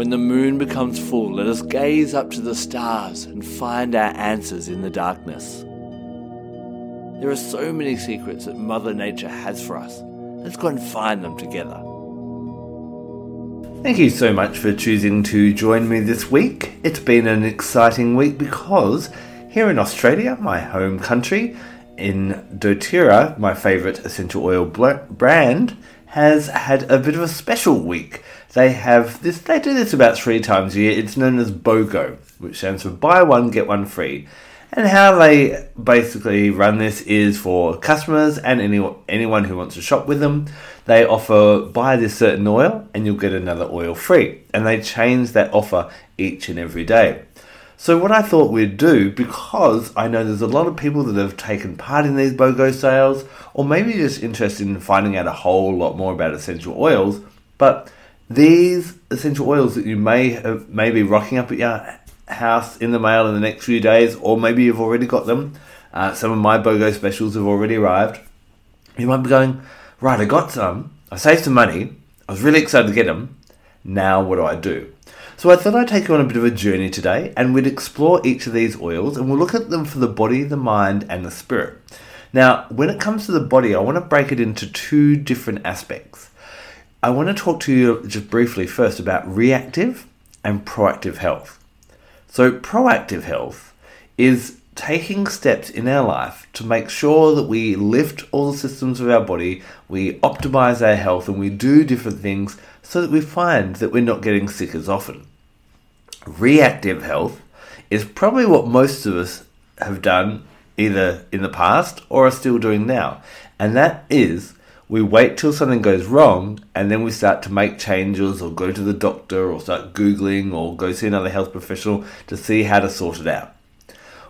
When the moon becomes full, let us gaze up to the stars and find our answers in the darkness. There are so many secrets that Mother Nature has for us. Let's go and find them together. Thank you so much for choosing to join me this week. It's been an exciting week because here in Australia, my home country, in doTERRA, my favourite essential oil brand, has had a bit of a special week. They have this. They do this about three times a year. It's known as BOGO, which stands for Buy One Get One Free. And how they basically run this is for customers and any, anyone who wants to shop with them. They offer buy this certain oil and you'll get another oil free. And they change that offer each and every day. So, what I thought we'd do, because I know there's a lot of people that have taken part in these BOGO sales, or maybe just interested in finding out a whole lot more about essential oils, but these essential oils that you may have, may be rocking up at your house in the mail in the next few days, or maybe you've already got them. Uh, some of my BOGO specials have already arrived. You might be going, right, I got some, I saved some money, I was really excited to get them. Now, what do I do? So I thought I'd take you on a bit of a journey today and we'd explore each of these oils and we'll look at them for the body, the mind, and the spirit. Now, when it comes to the body, I want to break it into two different aspects. I want to talk to you just briefly first about reactive and proactive health. So, proactive health is taking steps in our life to make sure that we lift all the systems of our body, we optimize our health, and we do different things so that we find that we're not getting sick as often. Reactive health is probably what most of us have done either in the past or are still doing now, and that is we wait till something goes wrong and then we start to make changes or go to the doctor or start Googling or go see another health professional to see how to sort it out.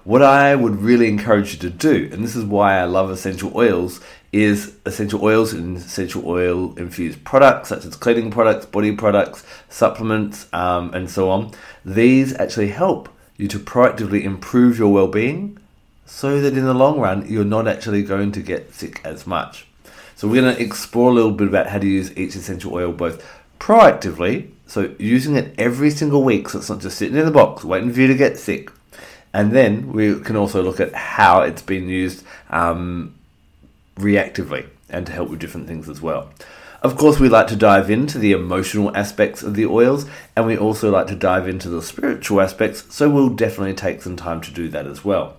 What I would really encourage you to do, and this is why I love essential oils, is essential oils and essential oil infused products such as cleaning products, body products, supplements, um, and so on. These actually help you to proactively improve your well being so that in the long run you're not actually going to get sick as much. So we're going to explore a little bit about how to use each essential oil both proactively, so using it every single week, so it's not just sitting in the box waiting for you to get sick. And then we can also look at how it's been used um, reactively and to help with different things as well. Of course, we like to dive into the emotional aspects of the oils, and we also like to dive into the spiritual aspects, so we'll definitely take some time to do that as well.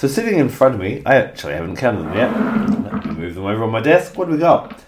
So sitting in front of me, I actually haven't counted them yet. Let me move them over on my desk. What do we got?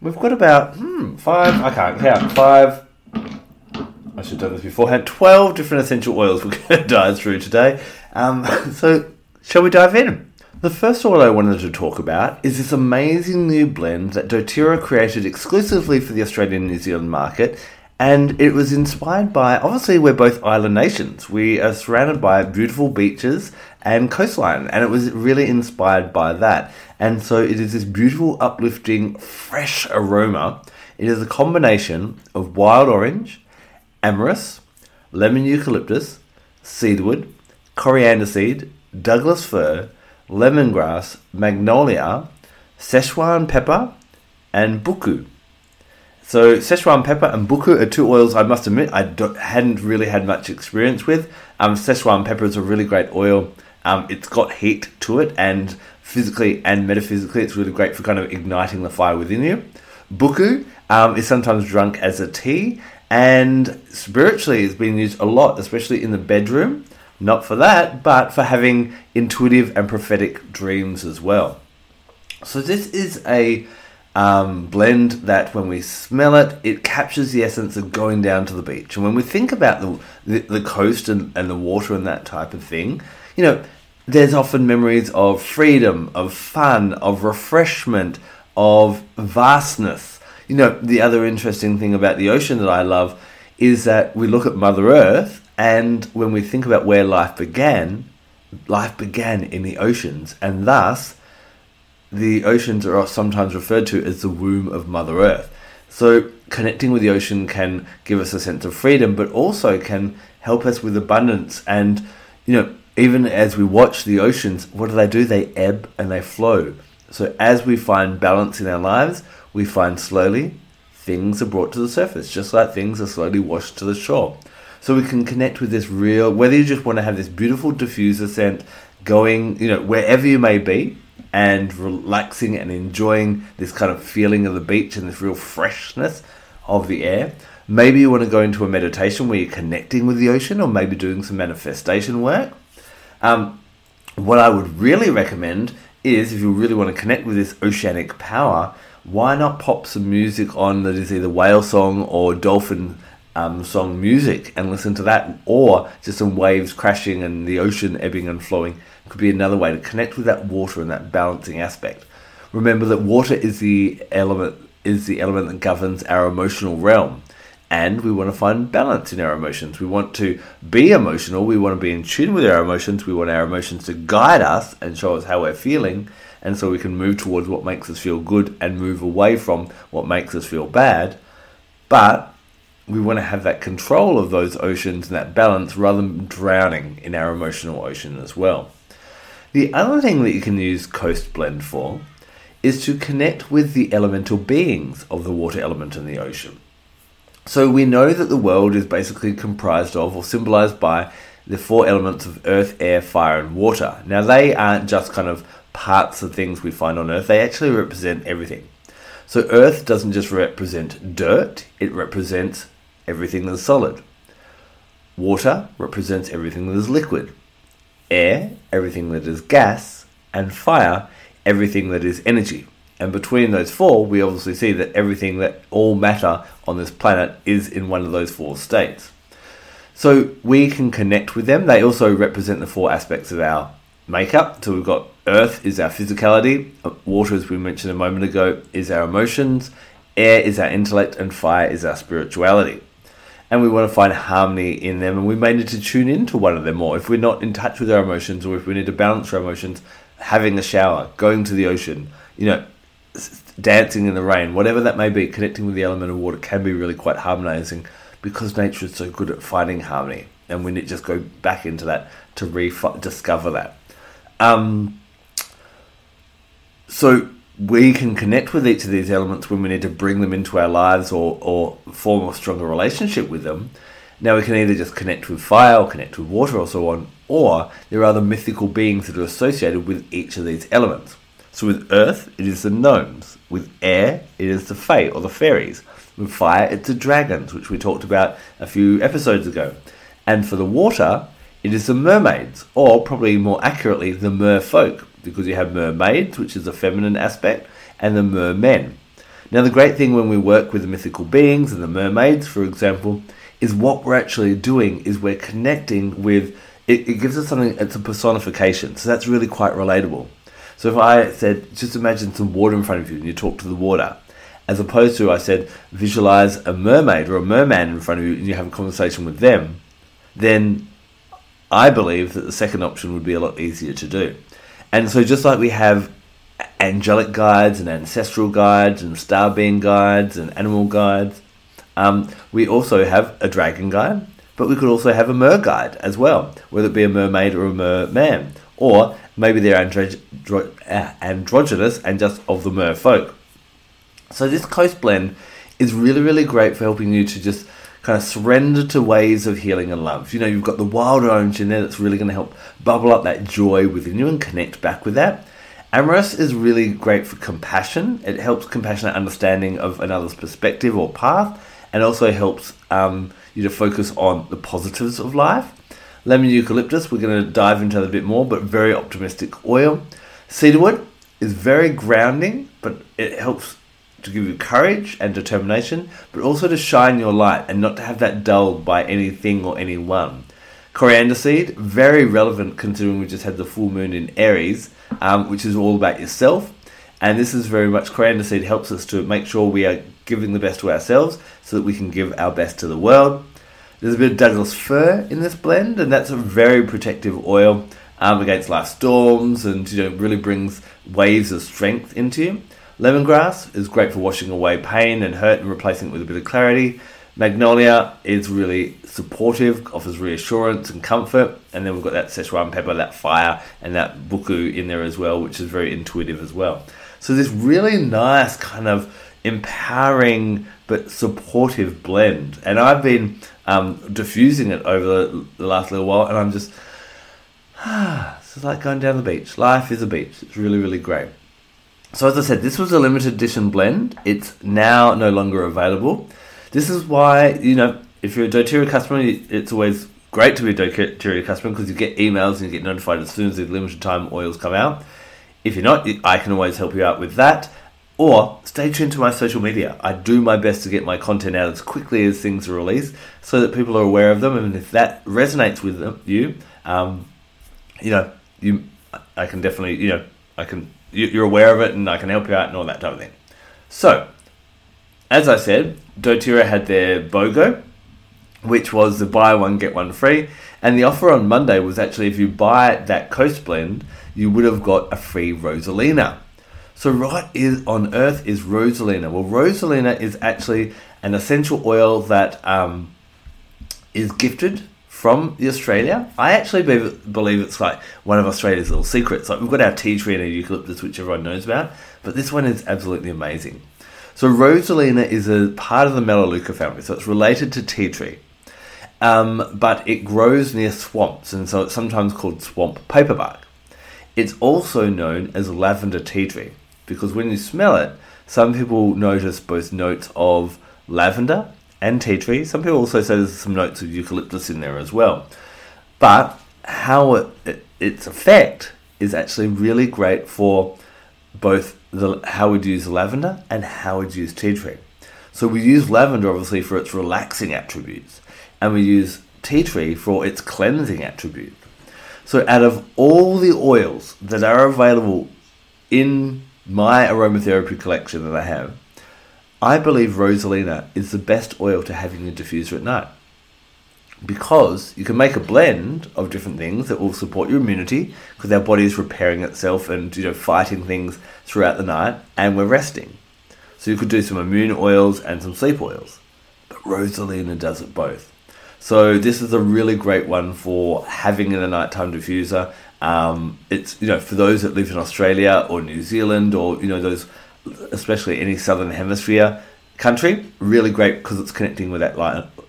We've got about hmm, five. I can't count five. I should have done this beforehand. Twelve different essential oils we're going to dive through today. Um, so, shall we dive in? The first oil I wanted to talk about is this amazing new blend that doTERRA created exclusively for the Australian and New Zealand market and it was inspired by obviously we're both island nations. We are surrounded by beautiful beaches and coastline, and it was really inspired by that. And so it is this beautiful, uplifting, fresh aroma. It is a combination of wild orange, amyris, lemon eucalyptus, cedarwood, coriander seed, Douglas fir, lemongrass, magnolia, Szechuan pepper, and buchu. So Szechuan pepper and buchu are two oils I must admit I hadn't really had much experience with. Um, Szechuan pepper is a really great oil. Um, it's got heat to it, and physically and metaphysically, it's really great for kind of igniting the fire within you. Buchu um, is sometimes drunk as a tea, and spiritually, it's been used a lot, especially in the bedroom. Not for that, but for having intuitive and prophetic dreams as well. So this is a um, blend that when we smell it, it captures the essence of going down to the beach. And when we think about the, the, the coast and, and the water and that type of thing, you know, there's often memories of freedom, of fun, of refreshment, of vastness. You know, the other interesting thing about the ocean that I love is that we look at Mother Earth, and when we think about where life began, life began in the oceans, and thus the oceans are sometimes referred to as the womb of Mother Earth. So, connecting with the ocean can give us a sense of freedom, but also can help us with abundance. And, you know, even as we watch the oceans, what do they do? They ebb and they flow. So, as we find balance in our lives, we find slowly things are brought to the surface, just like things are slowly washed to the shore. So we can connect with this real, whether you just want to have this beautiful diffuser scent going, you know, wherever you may be, and relaxing and enjoying this kind of feeling of the beach and this real freshness of the air. Maybe you want to go into a meditation where you're connecting with the ocean, or maybe doing some manifestation work. Um, what I would really recommend is if you really want to connect with this oceanic power, why not pop some music on that is either whale song or dolphin um, song music and listen to that, or just some waves crashing and the ocean ebbing and flowing could be another way to connect with that water and that balancing aspect. Remember that water is the element is the element that governs our emotional realm. And we want to find balance in our emotions. We want to be emotional. We want to be in tune with our emotions. We want our emotions to guide us and show us how we're feeling and so we can move towards what makes us feel good and move away from what makes us feel bad. But we want to have that control of those oceans and that balance rather than drowning in our emotional ocean as well. The other thing that you can use Coast Blend for is to connect with the elemental beings of the water element in the ocean. So we know that the world is basically comprised of or symbolized by the four elements of earth, air, fire, and water. Now, they aren't just kind of parts of things we find on Earth, they actually represent everything. So Earth doesn't just represent dirt, it represents everything that is solid. Water represents everything that is liquid. Air, everything that is gas. And fire, everything that is energy. And between those four, we obviously see that everything that all matter on this planet is in one of those four states. So we can connect with them. They also represent the four aspects of our makeup. So we've got earth is our physicality, uh, water, as we mentioned a moment ago, is our emotions, air is our intellect, and fire is our spirituality. And we want to find harmony in them, and we may need to tune into one of them more. If we're not in touch with our emotions, or if we need to balance our emotions, having a shower, going to the ocean, you know, dancing in the rain, whatever that may be, connecting with the element of water can be really quite harmonizing because nature is so good at finding harmony. And we need to just go back into that to rediscover that. Um, so we can connect with each of these elements when we need to bring them into our lives or, or form a stronger relationship with them. Now we can either just connect with fire or connect with water or so on, or there are other mythical beings that are associated with each of these elements. So with earth, it is the gnomes. With air, it is the fae or the fairies. With fire, it's the dragons, which we talked about a few episodes ago. And for the water, it is the mermaids, or probably more accurately, the merfolk, because you have mermaids, which is a feminine aspect, and the mermen. Now, the great thing when we work with the mythical beings and the mermaids, for example, is what we're actually doing is we're connecting with it, it gives us something, it's a personification, so that's really quite relatable. So if I said, just imagine some water in front of you and you talk to the water, as opposed to I said, visualize a mermaid or a merman in front of you and you have a conversation with them, then I believe that the second option would be a lot easier to do. And so, just like we have angelic guides and ancestral guides and star being guides and animal guides, um, we also have a dragon guide, but we could also have a mer guide as well, whether it be a mermaid or a merman, or maybe they're andro- uh, androgynous and just of the mer folk. So, this coast blend is really, really great for helping you to just kind of surrender to ways of healing and love. You know, you've got the wild orange in there that's really going to help bubble up that joy within you and connect back with that. Amyris is really great for compassion. It helps compassionate understanding of another's perspective or path, and also helps um, you to focus on the positives of life. Lemon eucalyptus, we're going to dive into that a bit more, but very optimistic oil. Cedarwood is very grounding, but it helps to give you courage and determination, but also to shine your light and not to have that dulled by anything or anyone. Coriander seed, very relevant considering we just had the full moon in Aries, um, which is all about yourself. And this is very much coriander seed helps us to make sure we are giving the best to ourselves so that we can give our best to the world. There's a bit of Douglas fir in this blend, and that's a very protective oil um, against life storms, and you know really brings waves of strength into you. Lemongrass is great for washing away pain and hurt and replacing it with a bit of clarity. Magnolia is really supportive, offers reassurance and comfort. And then we've got that Szechuan pepper, that fire, and that buchu in there as well, which is very intuitive as well. So this really nice kind of empowering but supportive blend. And I've been um, diffusing it over the, the last little while, and I'm just, ah, it's like going down the beach. Life is a beach. It's really, really great. So as I said, this was a limited edition blend. It's now no longer available. This is why, you know, if you're a doTERRA customer, it's always great to be a doTERRA customer because you get emails and you get notified as soon as the limited time oils come out. If you're not, I can always help you out with that. Or stay tuned to my social media. I do my best to get my content out as quickly as things are released so that people are aware of them. And if that resonates with them, you, um, you know, you, I can definitely, you know, I can, you're aware of it and I can help you out and all that type of thing. So, as I said, doTERRA had their BOGO, which was the buy one, get one free. And the offer on Monday was actually if you buy that Coast Blend, you would have got a free Rosalina. So, what is on earth is Rosalina? Well, Rosalina is actually an essential oil that um, is gifted from Australia. I actually believe it's like one of Australia's little secrets. Like we've got our tea tree and eucalyptus, which everyone knows about, but this one is absolutely amazing. So Rosalina is a part of the Melaleuca family, so it's related to tea tree. Um, but it grows near swamps, and so it's sometimes called swamp paperbark. It's also known as lavender tea tree because when you smell it, some people notice both notes of lavender and tea tree. Some people also say there's some notes of eucalyptus in there as well. But how it, it, its effect is actually really great for both the, how we'd use lavender and how we'd use tea tree. So we use lavender obviously for its relaxing attributes, and we use tea tree for its cleansing attribute. So out of all the oils that are available in my aromatherapy collection that I have, I believe Rosalina is the best oil to have in your diffuser at night because you can make a blend of different things that will support your immunity because our body is repairing itself and you know fighting things throughout the night and we're resting. So you could do some immune oils and some sleep oils. But Rosalina does it both. So this is a really great one for having in a nighttime diffuser. Um, it's you know for those that live in Australia or New Zealand or you know those especially any southern hemisphere country, really great because it's connecting with that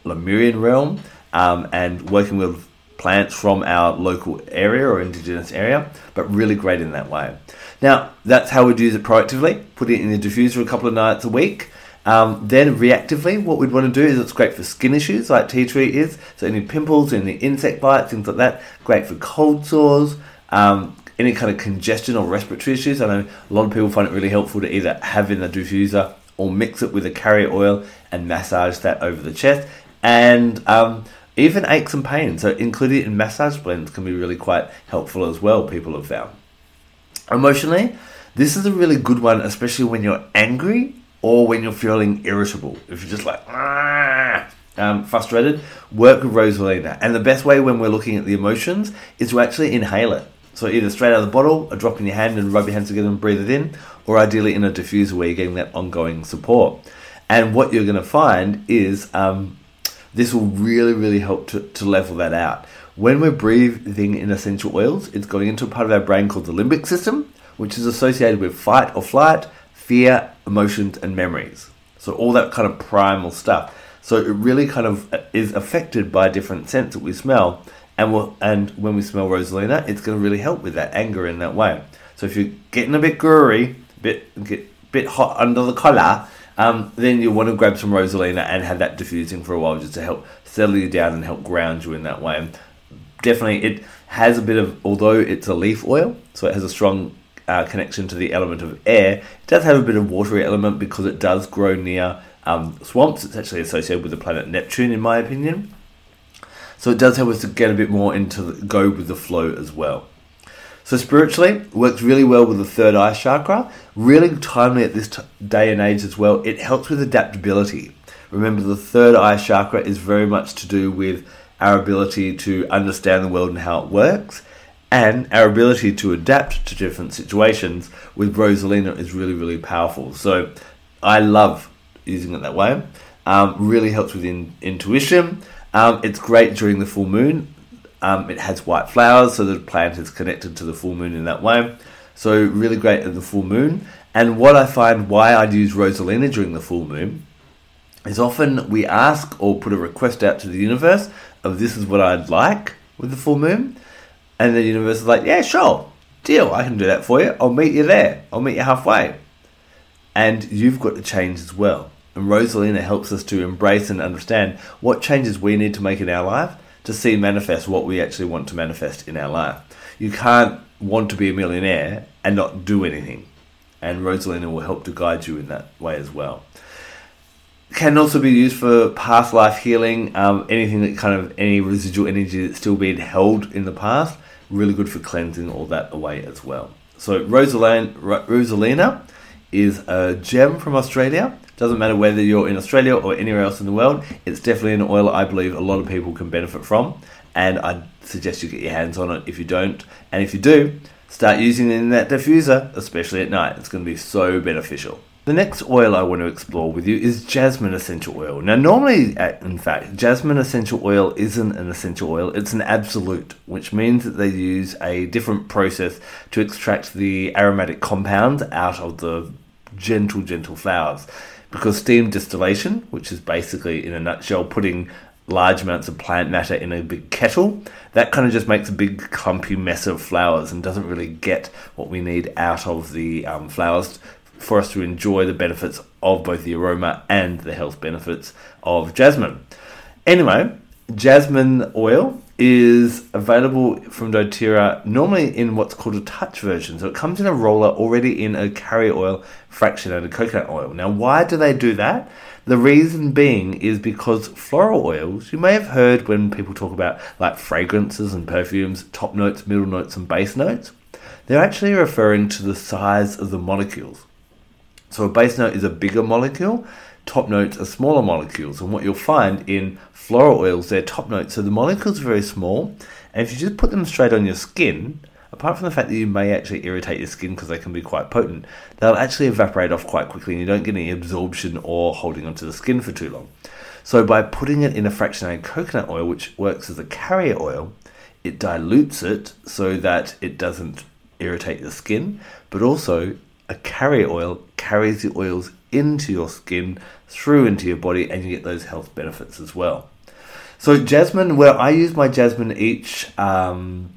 Lemurian realm um, and working with plants from our local area or indigenous area, but really great in that way. Now, that's how we'd use it proactively, put it in the diffuser a couple of nights a week. Um, then reactively, what we'd want to do is it's great for skin issues like tea tree is. So any pimples, any insect bites, things like that. Great for cold sores, um, any kind of congestion or respiratory issues. I know a lot of people find it really helpful to either have in the diffuser or mix it with a carrier oil and massage that over the chest. And um, even aches and pains, so including in massage blends can be really quite helpful as well, people have found. Emotionally, this is a really good one, especially when you're angry or when you're feeling irritable. If you're just like, um, frustrated, work with Rosalina. And the best way when we're looking at the emotions is to actually inhale it. So either straight out of the bottle, a drop in your hand and rub your hands together and breathe it in, or ideally in a diffuser where you're getting that ongoing support. And what you're going to find is um, this will really, really help to, to level that out. When we're breathing in essential oils, it's going into a part of our brain called the limbic system, which is associated with fight or flight, fear, emotions, and memories. So, all that kind of primal stuff. So, it really kind of is affected by different sense that we smell. And, we'll, and when we smell Rosalina, it's going to really help with that anger in that way. So, if you're getting a bit gory, bit, get, bit hot under the collar, um, then you'll want to grab some Rosalina and have that diffusing for a while just to help settle you down and help ground you in that way. And definitely, it has a bit of, although it's a leaf oil, so it has a strong uh, connection to the element of air, it does have a bit of watery element because it does grow near um, swamps. It's actually associated with the planet Neptune, in my opinion. So it does help us to get a bit more into the, go with the flow as well. So spiritually, works really well with the third eye chakra. Really timely at this t- day and age as well. It helps with adaptability. Remember, the third eye chakra is very much to do with our ability to understand the world and how it works, and our ability to adapt to different situations with Rosalina is really, really powerful. So I love using it that way. Um, really helps with in, intuition. Um, it's great during the full moon. Um, it has white flowers, so the plant is connected to the full moon in that way. So really great at the full moon. And what I find why I'd use Rosalina during the full moon is often we ask or put a request out to the universe of this is what I'd like with the full moon. And the universe is like, yeah, sure, deal, I can do that for you. I'll meet you there. I'll meet you halfway. And you've got to change as well. And Rosalina helps us to embrace and understand what changes we need to make in our life to see manifest what we actually want to manifest in our life. You can't want to be a millionaire and not do anything. And Rosalina will help to guide you in that way as well. Can also be used for past life healing, um, anything that kind of any residual energy that's still being held in the past really good for cleansing all that away as well. So Rosalina, Rosalina is a gem from Australia. Doesn't matter whether you're in Australia or anywhere else in the world. It's definitely an oil I believe a lot of people can benefit from, and I'd suggest you get your hands on it if you don't. And if you do, start using it in that diffuser, especially at night. It's going to be so beneficial. The next oil I want to explore with you is jasmine essential oil. Now, normally, uh, in fact, jasmine essential oil isn't an essential oil, it's an absolute, which means that they use a different process to extract the aromatic compounds out of the gentle, gentle flowers. Because steam distillation, which is basically, in a nutshell, putting large amounts of plant matter in a big kettle, that kind of just makes a big clumpy mess of flowers and doesn't really get what we need out of the um, flowers for us to enjoy the benefits of both the aroma and the health benefits of jasmine. Anyway, jasmine oil is available from doTERRA normally in what's called a touch version. So it comes in a roller already in a carrier oil fractionated coconut oil. Now, why do they do that? The reason being is because floral oils, you may have heard when people talk about like fragrances and perfumes, top notes, middle notes, and base notes, they're actually referring to the size of the molecules. So a base note is a bigger molecule, top notes are smaller molecules. And what you'll find in floral oils, they're top notes. So the molecules are very small. And if you just put them straight on your skin, apart from the fact that you may actually irritate your skin because they can be quite potent, they'll actually evaporate off quite quickly and you don't get any absorption or holding onto the skin for too long. So by putting it in a fractionated coconut oil, which works as a carrier oil, it dilutes it so that it doesn't irritate the skin, but also a carrier oil carries the oils into your skin, through into your body, and you get those health benefits as well. So jasmine, where I use my jasmine each um,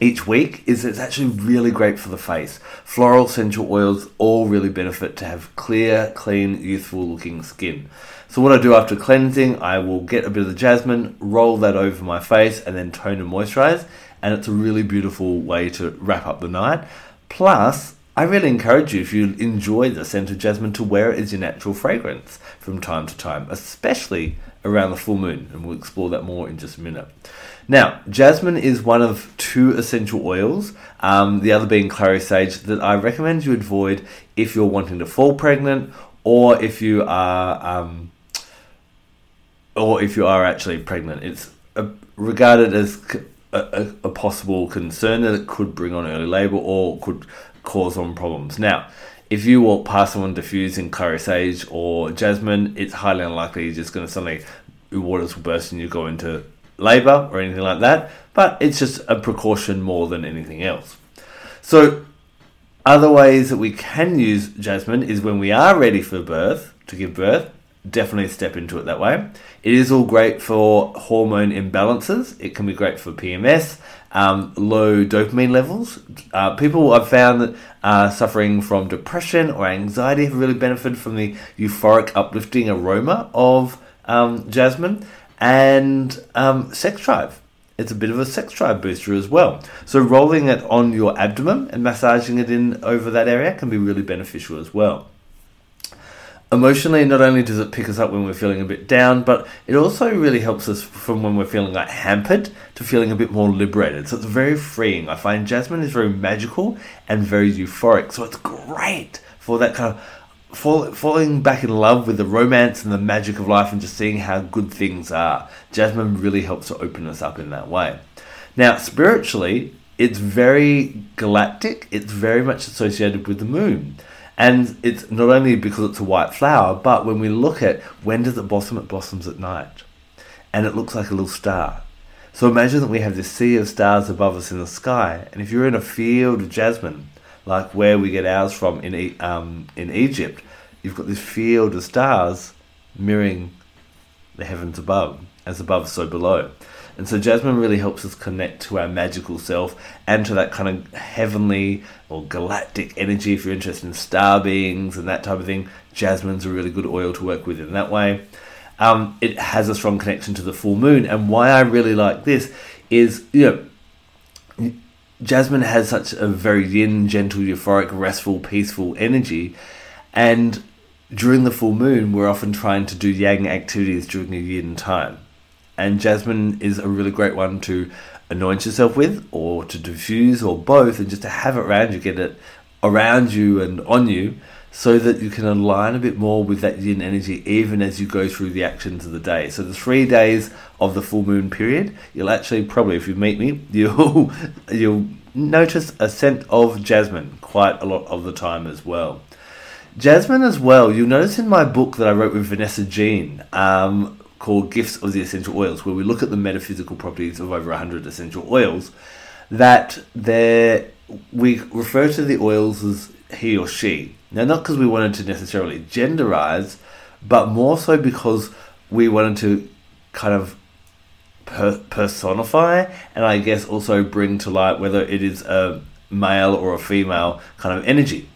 each week, is it's actually really great for the face. Floral essential oils all really benefit to have clear, clean, youthful looking skin. So what I do after cleansing, I will get a bit of the jasmine, roll that over my face, and then tone and moisturize. And it's a really beautiful way to wrap up the night. Plus, I really encourage you, if you enjoy the scent of jasmine, to wear it as your natural fragrance from time to time, especially around the full moon. And we'll explore that more in just a minute. Now, jasmine is one of two essential oils, um, the other being clary sage, that I recommend you avoid if you're wanting to fall pregnant or if you are. Um, or if you are actually pregnant, it's a, regarded as a, a, a, possible concern that it could bring on early labor or could cause on problems. Now, if you walk past someone diffusing clary sage or jasmine, it's highly unlikely you're just going to suddenly your waters will burst and you go into labor or anything like that. But it's just a precaution more than anything else. So, other ways that we can use jasmine is when we are ready for birth to give birth. Definitely step into it that way. It is all great for hormone imbalances. It can be great for PMS um, low dopamine levels. Uh, people I've found that are suffering from depression or anxiety have really benefited from the euphoric, uplifting aroma of um, jasmine and um, sex drive. It's a bit of a sex drive booster as well. So rolling it on your abdomen and massaging it in over that area can be really beneficial as well emotionally, not only does it pick us up when we're feeling a bit down, but it also really helps us from when we're feeling like hampered to feeling a bit more liberated. So it's very freeing. I find jasmine is very magical and very euphoric. So it's great for that kind of fall, falling back in love with the romance and the magic of life and just seeing how good things are. Jasmine really helps to open us up in that way. Now, spiritually, it's very galactic, it's very much associated with the moon. And it's not only because it's a white flower, but when we look at when does it blossom, it blossoms at night. And it looks like a little star. So imagine that we have this sea of stars above us in the sky, and if you're in a field of jasmine, like where we get ours from in um, in Egypt, you've got this field of stars mirroring the heavens above, as above, so below. And so jasmine really helps us connect to our magical self and to that kind of heavenly or galactic energy. If you're interested in star beings and that type of thing, jasmine's a really good oil to work with in that way. Um, it has a strong connection to the full moon. And why I really like this is, you know, jasmine has such a very yin, gentle, euphoric, restful, peaceful energy. And during the full moon, we're often trying to do yang activities during a yin time. And jasmine is a really great one to anoint yourself with, or to diffuse, or both, and just to have it around you, get it around you and on you, so that you can align a bit more with that yin energy even as you go through the actions of the day. So the three days of the full moon period, you'll actually probably, if you meet me, you'll you'll notice a scent of jasmine quite a lot of the time as well. Jasmine as well. You'll notice in my book that I wrote with Vanessa Jane, um, called Gifts of the Essential Oils, where we look at the metaphysical properties of over 100 essential oils, that there we refer to the oils as he or she. Now, not because we wanted to necessarily genderize, but more so because we wanted to kind of per- personify and I guess also bring to light whether it is a male or a female kind of energy.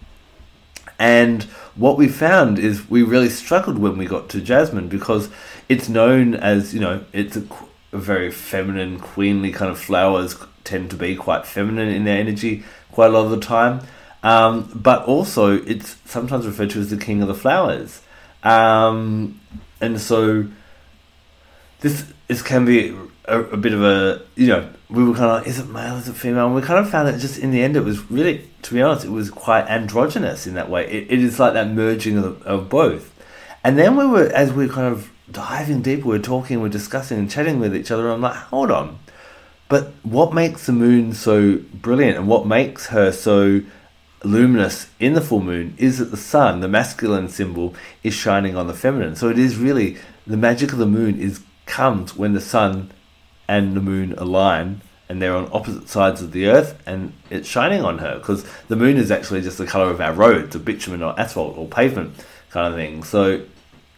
And what we found is we really struggled when we got to Jasmine because it's known as, you know, it's a, a very feminine, queenly kind of flowers tend to be quite feminine in their energy quite a lot of the time. Um, but also, it's sometimes referred to as the king of the flowers. Um, and so, this this can be a, a, bit of a you know we were kind of like is it male is it female and we kind of found that just in the end it was really to be honest it was quite androgynous in that way it, it is like that merging of, of both and then we were as we kind of diving deeper we are talking we are discussing and chatting with each other i'm like hold on but what makes the moon so brilliant and what makes her so luminous in the full moon is that the sun the masculine symbol is shining on the feminine so it is really the magic of the moon is comes when the sun and the moon align and they're on opposite sides of the earth and it's shining on her because the moon is actually just the color of our roads, of bitumen or asphalt or pavement kind of thing. So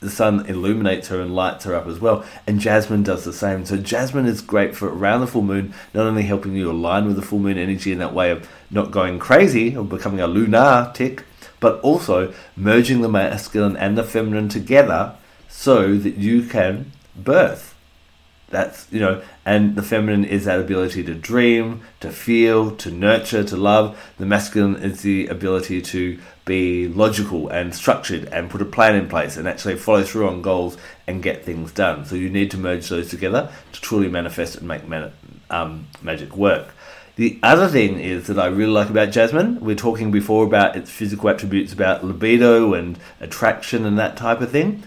the sun illuminates her and lights her up as well. And Jasmine does the same. So Jasmine is great for around the full moon, not only helping you align with the full moon energy in that way of not going crazy or becoming a lunatic, but also merging the masculine and the feminine together so that you can birth that's you know and the feminine is that ability to dream to feel to nurture to love. The masculine is the ability to be logical and structured and put a plan in place and actually follow through on goals and get things done. So you need to merge those together to truly manifest and make man- um, magic work. The other thing is that I really like about Jasmine, we're talking before about its physical attributes about libido and attraction and that type of thing.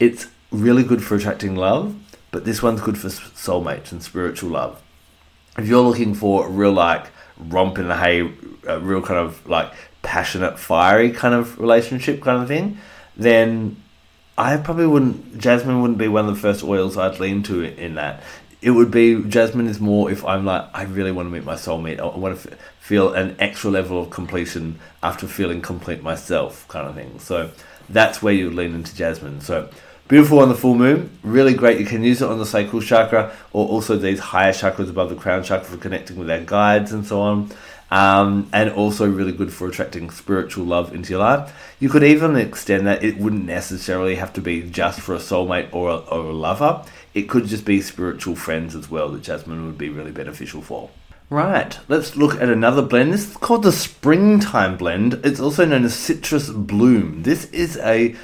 It's really good for attracting love but this one's good for soulmates and spiritual love. If you're looking for a real like romp in the hay, a real kind of like passionate, fiery kind of relationship kind of thing, then I probably wouldn't. Jasmine wouldn't be one of the first oils I'd lean to in that. It would be jasmine is more if I'm like I really want to meet my soulmate. I want to feel an extra level of completion after feeling complete myself, kind of thing. So that's where you lean into jasmine. So Beautiful on the full moon, really great. You can use it on the sacral chakra or also these higher chakras above the crown chakra for connecting with our guides and so on. Um, and also really good for attracting spiritual love into your life. You could even extend that. It wouldn't necessarily have to be just for a soulmate or a, or a lover. It could just be spiritual friends as well that jasmine would be really beneficial for. Right, let's look at another blend. This is called the Springtime Blend. It's also known as Citrus Bloom. This is a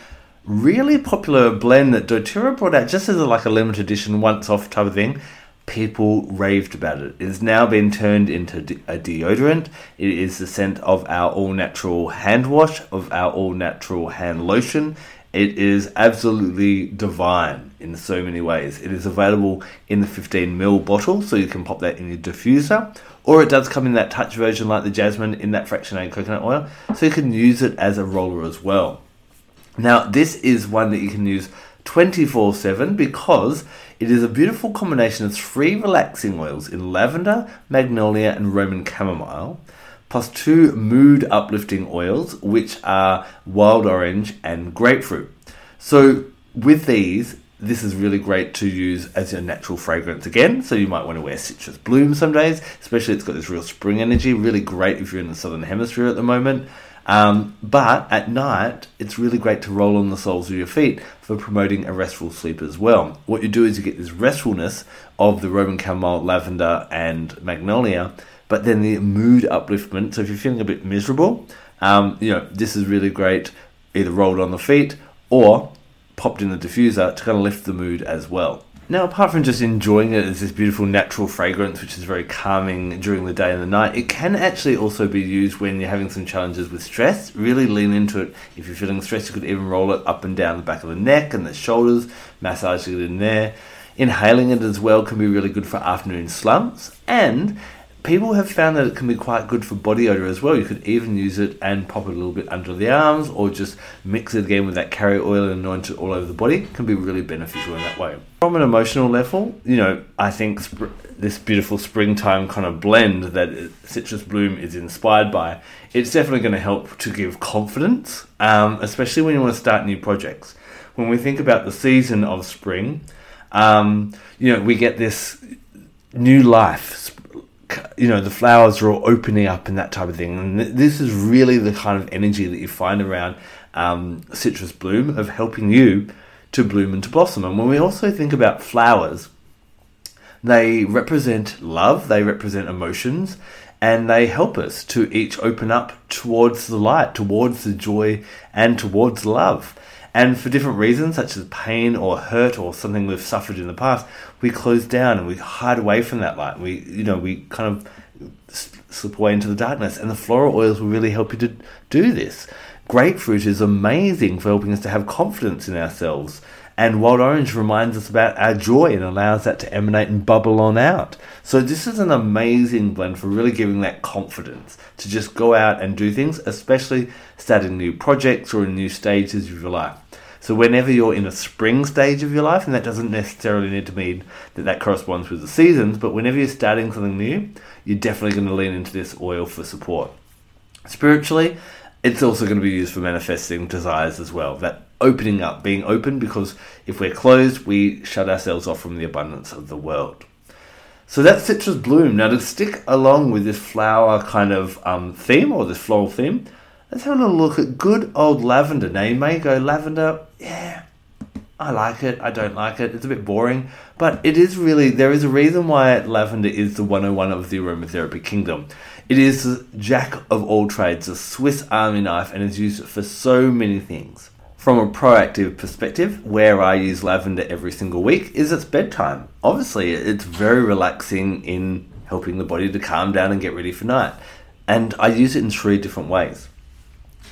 really popular blend that doTERRA brought out just as a, like a limited edition once off type of thing. people raved about it. It has now been turned into a deodorant. It is the scent of our all natural hand wash, of our all natural hand lotion. It is absolutely divine in so many ways. It is available in the 15ml bottle, so you can pop that in your diffuser, or it does come in that touch version like the jasmine in that fractionated coconut oil, so you can use it as a roller as well. Now, this is one that you can use 24 7 because it is a beautiful combination of three relaxing oils in lavender, magnolia, and Roman chamomile, plus two mood uplifting oils, which are wild orange and grapefruit. So, with these, this is really great to use as your natural fragrance again. So you might want to wear citrus bloom some days, especially it's got this real spring energy. Really great if you're in the southern hemisphere at the moment. Um, but at night, it's really great to roll on the soles of your feet for promoting a restful sleep as well. What you do is you get this restfulness of the Roman chamomile, lavender, and magnolia, but then the mood upliftment. So if you're feeling a bit miserable, um, you know this is really great. Either rolled on the feet or popped in the diffuser to kind of lift the mood as well. Now, apart from just enjoying it as this beautiful natural fragrance, which is very calming during the day and the night, it can actually also be used when you're having some challenges with stress. Really lean into it. If you're feeling stressed, you could even roll it up and down the back of the neck and the shoulders, massage it in there. Inhaling it as well can be really good for afternoon slumps. And people have found that it can be quite good for body odor as well. You could even use it and pop it a little bit under the arms or just mix it again with that carrier oil and anoint it all over the body. It can be really beneficial in that way. From an emotional level, you know, I think sp- this beautiful springtime kind of blend that Citrus Bloom is inspired by, it's definitely going to help to give confidence, um, especially when you want to start new projects. When we think about the season of spring, um, you know, we get this new life you know the flowers are all opening up and that type of thing. And this is really the kind of energy that you find around um, citrus bloom of helping you to bloom and to blossom. And when we also think about flowers they represent love they represent emotions and they help us to each open up towards the light towards the joy and towards love and for different reasons, such as pain or hurt or something we've suffered in the past, we close down and we hide away from that light. We, you know, we kind of slip away into the darkness. And the floral oils will really help you to do this. Grapefruit is amazing for helping us to have confidence in ourselves. And wild orange reminds us about our joy and allows that to emanate and bubble on out. So, this is an amazing blend for really giving that confidence to just go out and do things, especially starting new projects or in new stages of your life. So whenever you're in a spring stage of your life, and that doesn't necessarily need to mean that that corresponds with the seasons, but whenever you're starting something new, you're definitely going to lean into this oil for support. Spiritually, it's also going to be used for manifesting desires as well. That opening up, being open, because if we're closed, we shut ourselves off from the abundance of the world. So that's citrus bloom. Now to stick along with this flower kind of um, theme or this floral theme, let's have a look at good old lavender. Now you may go lavender, yeah, I like it, I don't like it, it's a bit boring, but it is really, there is a reason why lavender is the 101 of the aromatherapy kingdom. It is the jack of all trades, a Swiss army knife, and is used for so many things. From a proactive perspective, where I use lavender every single week is its bedtime. Obviously, it's very relaxing in helping the body to calm down and get ready for night. And I use it in three different ways.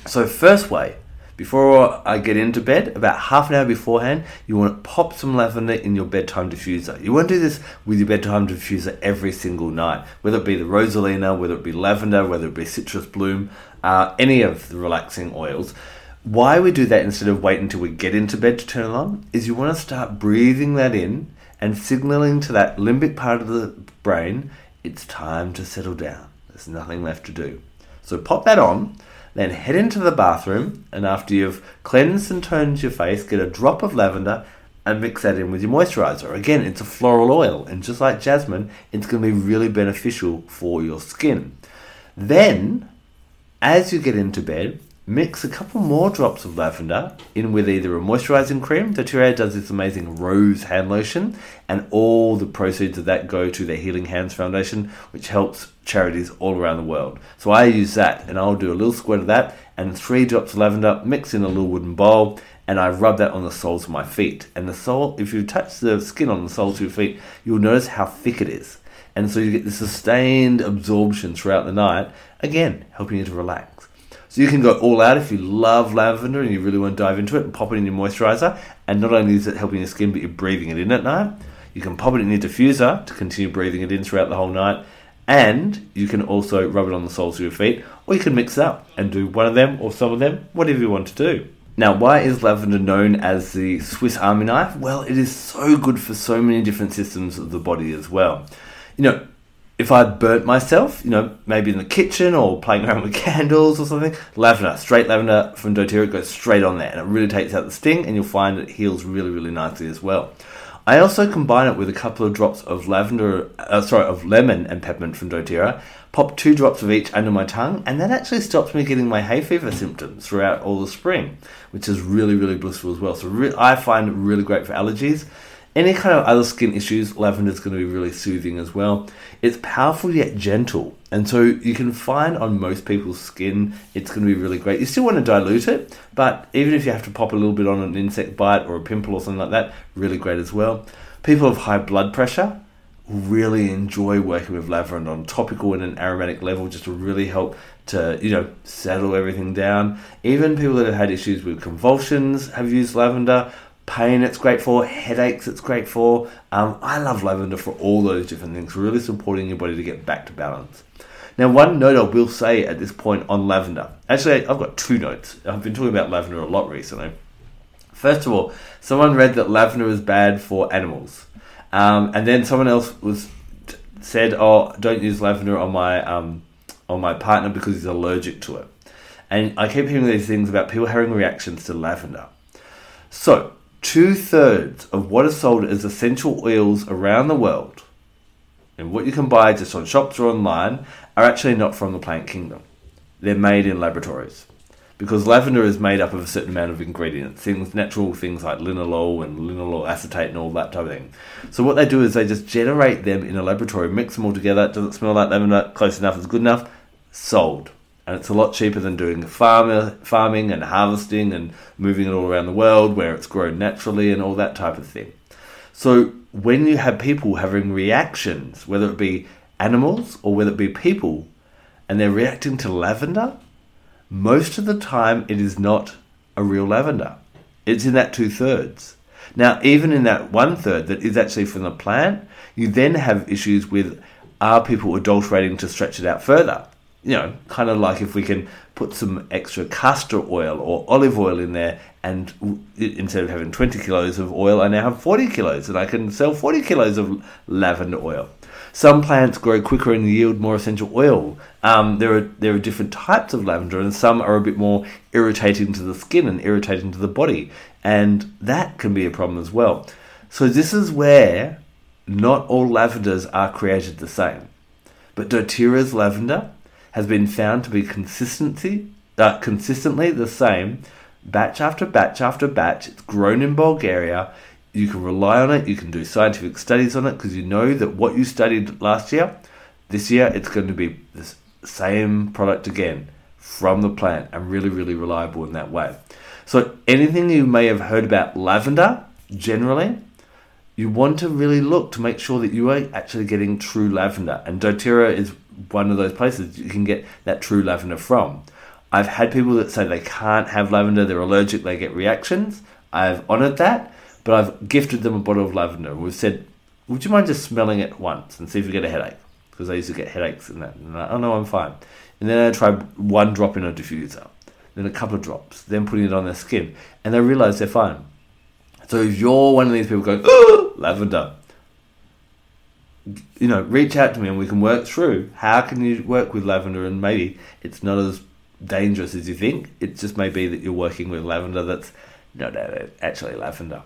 So, first way, before I get into bed, about half an hour beforehand, you want to pop some lavender in your bedtime diffuser. You want to do this with your bedtime diffuser every single night, whether it be the rosalina, whether it be lavender, whether it be citrus bloom, uh, any of the relaxing oils. Why we do that instead of wait until we get into bed to turn it on is you want to start breathing that in and signaling to that limbic part of the brain it's time to settle down. There's nothing left to do. So pop that on then head into the bathroom, and after you've cleansed and toned your face, get a drop of lavender and mix that in with your moisturizer. Again, it's a floral oil, and just like jasmine, it's going to be really beneficial for your skin. Then, as you get into bed, Mix a couple more drops of lavender in with either a moisturizing cream. DoTERRA does this amazing rose hand lotion, and all the proceeds of that go to the Healing Hands Foundation, which helps charities all around the world. So I use that, and I'll do a little squirt of that and three drops of lavender, mix in a little wooden bowl, and I rub that on the soles of my feet. And the sole, if you touch the skin on the soles of your feet, you'll notice how thick it is. And so you get the sustained absorption throughout the night, again, helping you to relax. So you can go all out if you love lavender and you really want to dive into it and pop it in your moisturizer. And not only is it helping your skin, but you're breathing it in at night. You can pop it in your diffuser to continue breathing it in throughout the whole night. And you can also rub it on the soles of your feet, or you can mix it up and do one of them or some of them, whatever you want to do. Now, why is lavender known as the Swiss Army knife? Well, it is so good for so many different systems of the body as well. You know, if I burnt myself, you know, maybe in the kitchen or playing around with candles or something, lavender, straight lavender from doTERRA goes straight on there and it really takes out the sting and you'll find it heals really, really nicely as well. I also combine it with a couple of drops of lavender, uh, sorry, of lemon and peppermint from doTERRA. Pop two drops of each under my tongue, and that actually stops me getting my hay fever symptoms throughout all the spring, which is really, really blissful as well. So re- I find it really great for allergies. Any kind of other skin issues, lavender is going to be really soothing as well. It's powerful yet gentle, and so you can find on most people's skin it's going to be really great. You still want to dilute it, but even if you have to pop a little bit on an insect bite or a pimple or something like that, really great as well. People with high blood pressure really enjoy working with lavender on topical and an aromatic level just to really help to you know settle everything down. Even people that have had issues with convulsions have used lavender pain it's great for, headaches it's great for. Um, I love lavender for all those different things, really supporting your body to get back to balance. Now, one note I will say at this point on lavender. Actually, I've got two notes. I've been talking about lavender a lot recently. First of all, someone read that lavender is bad for animals, um, and then someone else was said, "Oh, don't use lavender on my um, on my partner because he's allergic to it." And I keep hearing these things about people having reactions to lavender. So, two thirds of what is sold as essential oils around the world, and what you can buy just on shops or online, are actually not from the plant kingdom. They're made in laboratories. Because lavender is made up of a certain amount of ingredients, things, natural things like linalool and linalyl acetate and all that type of thing. So what they do is they just generate them in a laboratory, mix them all together. Doesn't smell like lavender? Close enough, it's good enough. Sold and it's a lot cheaper than doing farm, farming and harvesting and moving it all around the world where it's grown naturally and all that type of thing. So when you have people having reactions, whether it be animals or whether it be people, and they're reacting to lavender, most of the time it is not a real lavender. It's in that two thirds. Now, even in that one third that is actually from the plant, you then have issues with are people adulterating to stretch it out further? You know, kind of like if we can put some extra castor oil or olive oil in there, and instead of having 20 kilos of oil, I now have 40 kilos, and I can sell 40 kilos of lavender oil. Some plants grow quicker and yield more essential oil. Um, there are there are different types of lavender, and some are a bit more irritating to the skin and irritating to the body, and that can be a problem as well. So this is where not all lavenders are created the same. But doTERRA's lavender has been found to be consistency, uh, consistently the same batch after batch after batch. It's grown in Bulgaria. You can rely on it. You can do scientific studies on it because you know that what you studied last year, this year, it's going to be the same product again from the plant and really, really reliable in that way. So, anything you may have heard about lavender generally, you want to really look to make sure that you are actually getting true lavender. And doTERRA is one of those places you can get that true lavender from. I've had people that say they can't have lavender, they're allergic, they get reactions. I've honoured that, but I've gifted them a bottle of lavender. We've said, would you mind just smelling it once and see if you get a headache? Because I used to get headaches and that. And I, oh no, I'm fine. And then I tried one drop in a diffuser, then a couple of drops, then putting it on their skin, and they realise they're fine. So if you're one of these people going, oh, lavender, you know, reach out to me and we can work through how can you work with lavender and maybe it's not as dangerous as you think. It just may be that you're working with lavender that's not actually lavender.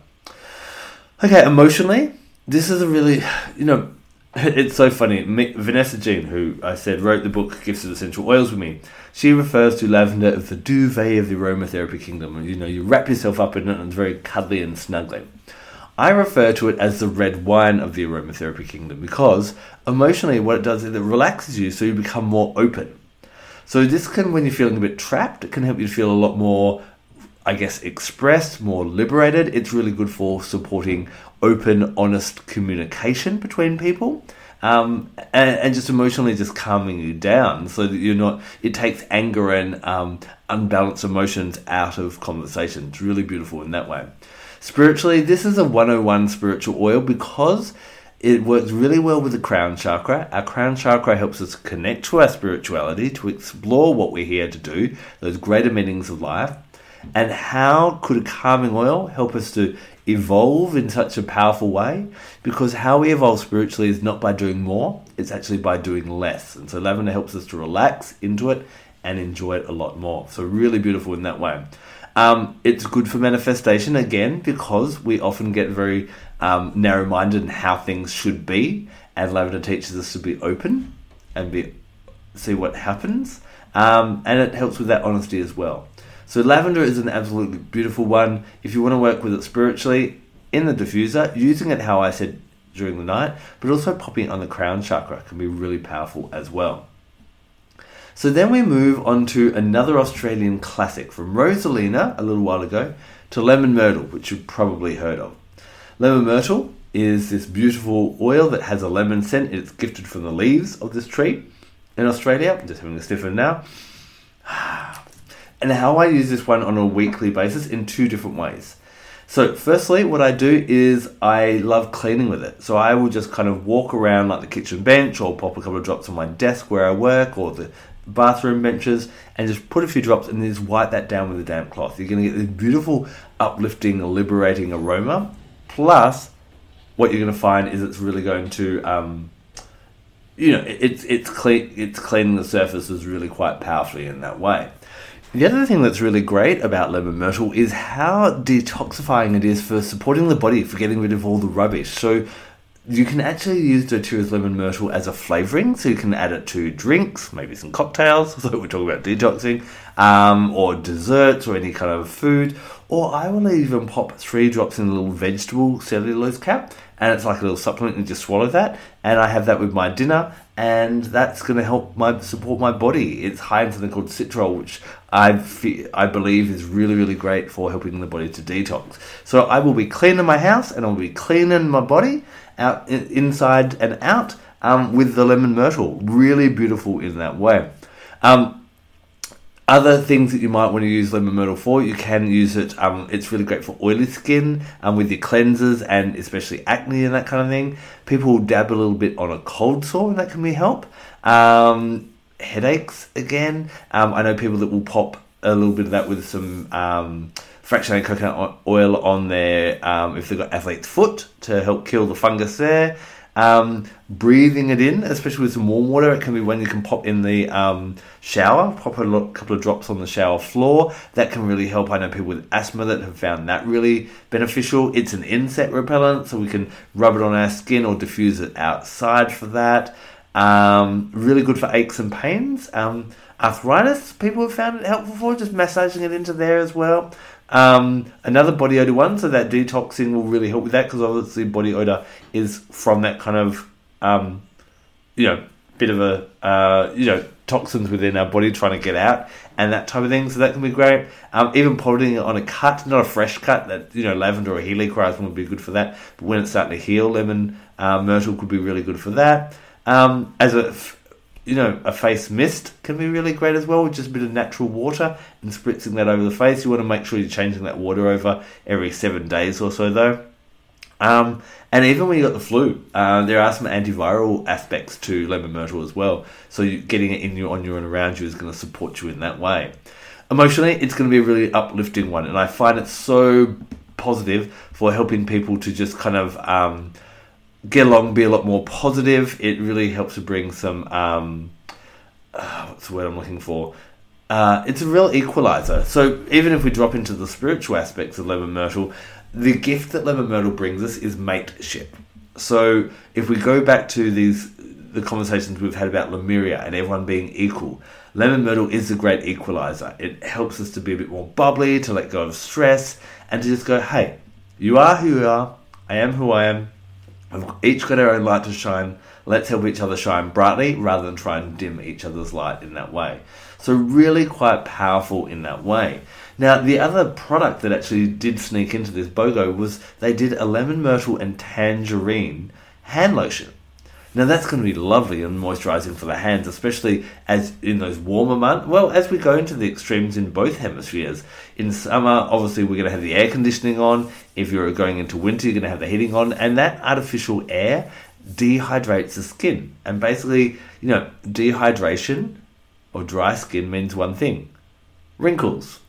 Okay, emotionally, this is a really, you know, it's so funny. Vanessa Jane, who I said wrote the book Gifts of Essential Oils with me, she refers to lavender as the duvet of the aromatherapy kingdom. You know, you wrap yourself up in it and it's very cuddly and snuggly. I refer to it as the red wine of the aromatherapy kingdom because emotionally, what it does is it relaxes you so you become more open. So, this can, when you're feeling a bit trapped, it can help you feel a lot more I guess, expressed, more liberated. It's really good for supporting open, honest communication between people. Um, and, and, just emotionally just calming you down so that you're not it takes anger and um, unbalanced emotions out of conversation it's really beautiful in that way spiritually this is a 101 spiritual oil because it works really well with the crown chakra. Our crown chakra helps us connect to our spirituality, to explore what we're here to do, those greater meanings of life. And how could a calming oil help us to evolve in such a powerful way? Because how we evolve spiritually is not by doing more, it's actually by doing less. And so lavender helps us to relax into it and enjoy it a lot more. So, really beautiful in that way. Um, it's good for manifestation again because we often get very um, narrow minded in how things should be, and lavender teaches us to be open and be see what happens, um, and it helps with that honesty as well. So lavender is an absolutely beautiful one. If you want to work with it spiritually in the diffuser, using it how I said during the night, but also popping it on the crown chakra can be really powerful as well. So then we move on to another Australian classic from Rosalina a little while ago to lemon myrtle, which you've probably heard of. Lemon myrtle is this beautiful oil that has a lemon scent. It's gifted from the leaves of this tree in Australia. I'm just having a sniffer now. Ah, And how I use this one on a weekly basis in two different ways. So, firstly, what I do is I love cleaning with it. So, I will just kind of walk around like the kitchen bench or pop a couple of drops on my desk where I work or the bathroom benches and just put a few drops and then just wipe that down with a damp cloth. You're going to get this beautiful, uplifting, liberating aroma. Plus, what you're going to find is it's really going to, um, you know, it's it's clean. It's cleaning the surfaces really quite powerfully in that way. The other thing that's really great about lemon myrtle is how detoxifying it is for supporting the body, for getting rid of all the rubbish. So you can actually use doTERRA's lemon myrtle as a flavoring, so you can add it to drinks, maybe some cocktails. So we're talking about detoxing, um, or desserts, or any kind of food. Or I will even pop three drops in a little vegetable cellulose cap, and it's like a little supplement. And just swallow that, and I have that with my dinner, and that's going to help my support my body. It's high in something called citral, which I fe- I believe is really really great for helping the body to detox. So I will be cleaning my house, and I'll be cleaning my body out inside and out um, with the lemon myrtle. Really beautiful in that way. Um, other things that you might want to use lemon myrtle for, you can use it. Um, it's really great for oily skin um, with your cleansers and especially acne and that kind of thing. People dab a little bit on a cold sore and that can be help. Um, headaches again. Um, I know people that will pop a little bit of that with some um, fractionated coconut oil on there um, if they've got athlete's foot to help kill the fungus there. Um, breathing it in, especially with some warm water, it can be when you can pop in the um, shower, pop a couple of drops on the shower floor. That can really help. I know people with asthma that have found that really beneficial. It's an insect repellent, so we can rub it on our skin or diffuse it outside for that. Um, really good for aches and pains. Um, arthritis, people have found it helpful for, just massaging it into there as well. Um, another body odor one, so that detoxing will really help with that because obviously body odor is from that kind of, um, you know, bit of a, uh, you know, toxins within our body trying to get out and that type of thing. So that can be great. Um, even putting it on a cut, not a fresh cut, that, you know, lavender or helichrysum would be good for that. But when it's starting to heal, lemon uh, myrtle could be really good for that. Um, as a you know, a face mist can be really great as well, just a bit of natural water and spritzing that over the face. You want to make sure you're changing that water over every seven days or so, though. Um, and even when you got the flu, uh, there are some antiviral aspects to lemon myrtle as well. So getting it in you, on you, and around you is going to support you in that way. Emotionally, it's going to be a really uplifting one, and I find it so positive for helping people to just kind of um, get along, be a lot more positive. It really helps to bring some. Um, uh, what's the word I'm looking for? Uh, it's a real equalizer. So even if we drop into the spiritual aspects of lemon myrtle, the gift that lemon myrtle brings us is mateship. So if we go back to these the conversations we've had about Lemuria and everyone being equal, lemon myrtle is a great equalizer. It helps us to be a bit more bubbly, to let go of stress, and to just go, hey, you are who you are. I am who I am. We've each got our own light to shine. Let's help each other shine brightly rather than try and dim each other's light in that way. So, really quite powerful in that way. Now, the other product that actually did sneak into this BOGO was they did a lemon myrtle and tangerine hand lotion. Now that's going to be lovely and moisturizing for the hands, especially as in those warmer months. Well, as we go into the extremes in both hemispheres. In summer, obviously, we're going to have the air conditioning on. If you're going into winter, you're going to have the heating on, and that artificial air dehydrates the skin. And basically, you know, dehydration or dry skin means one thing wrinkles.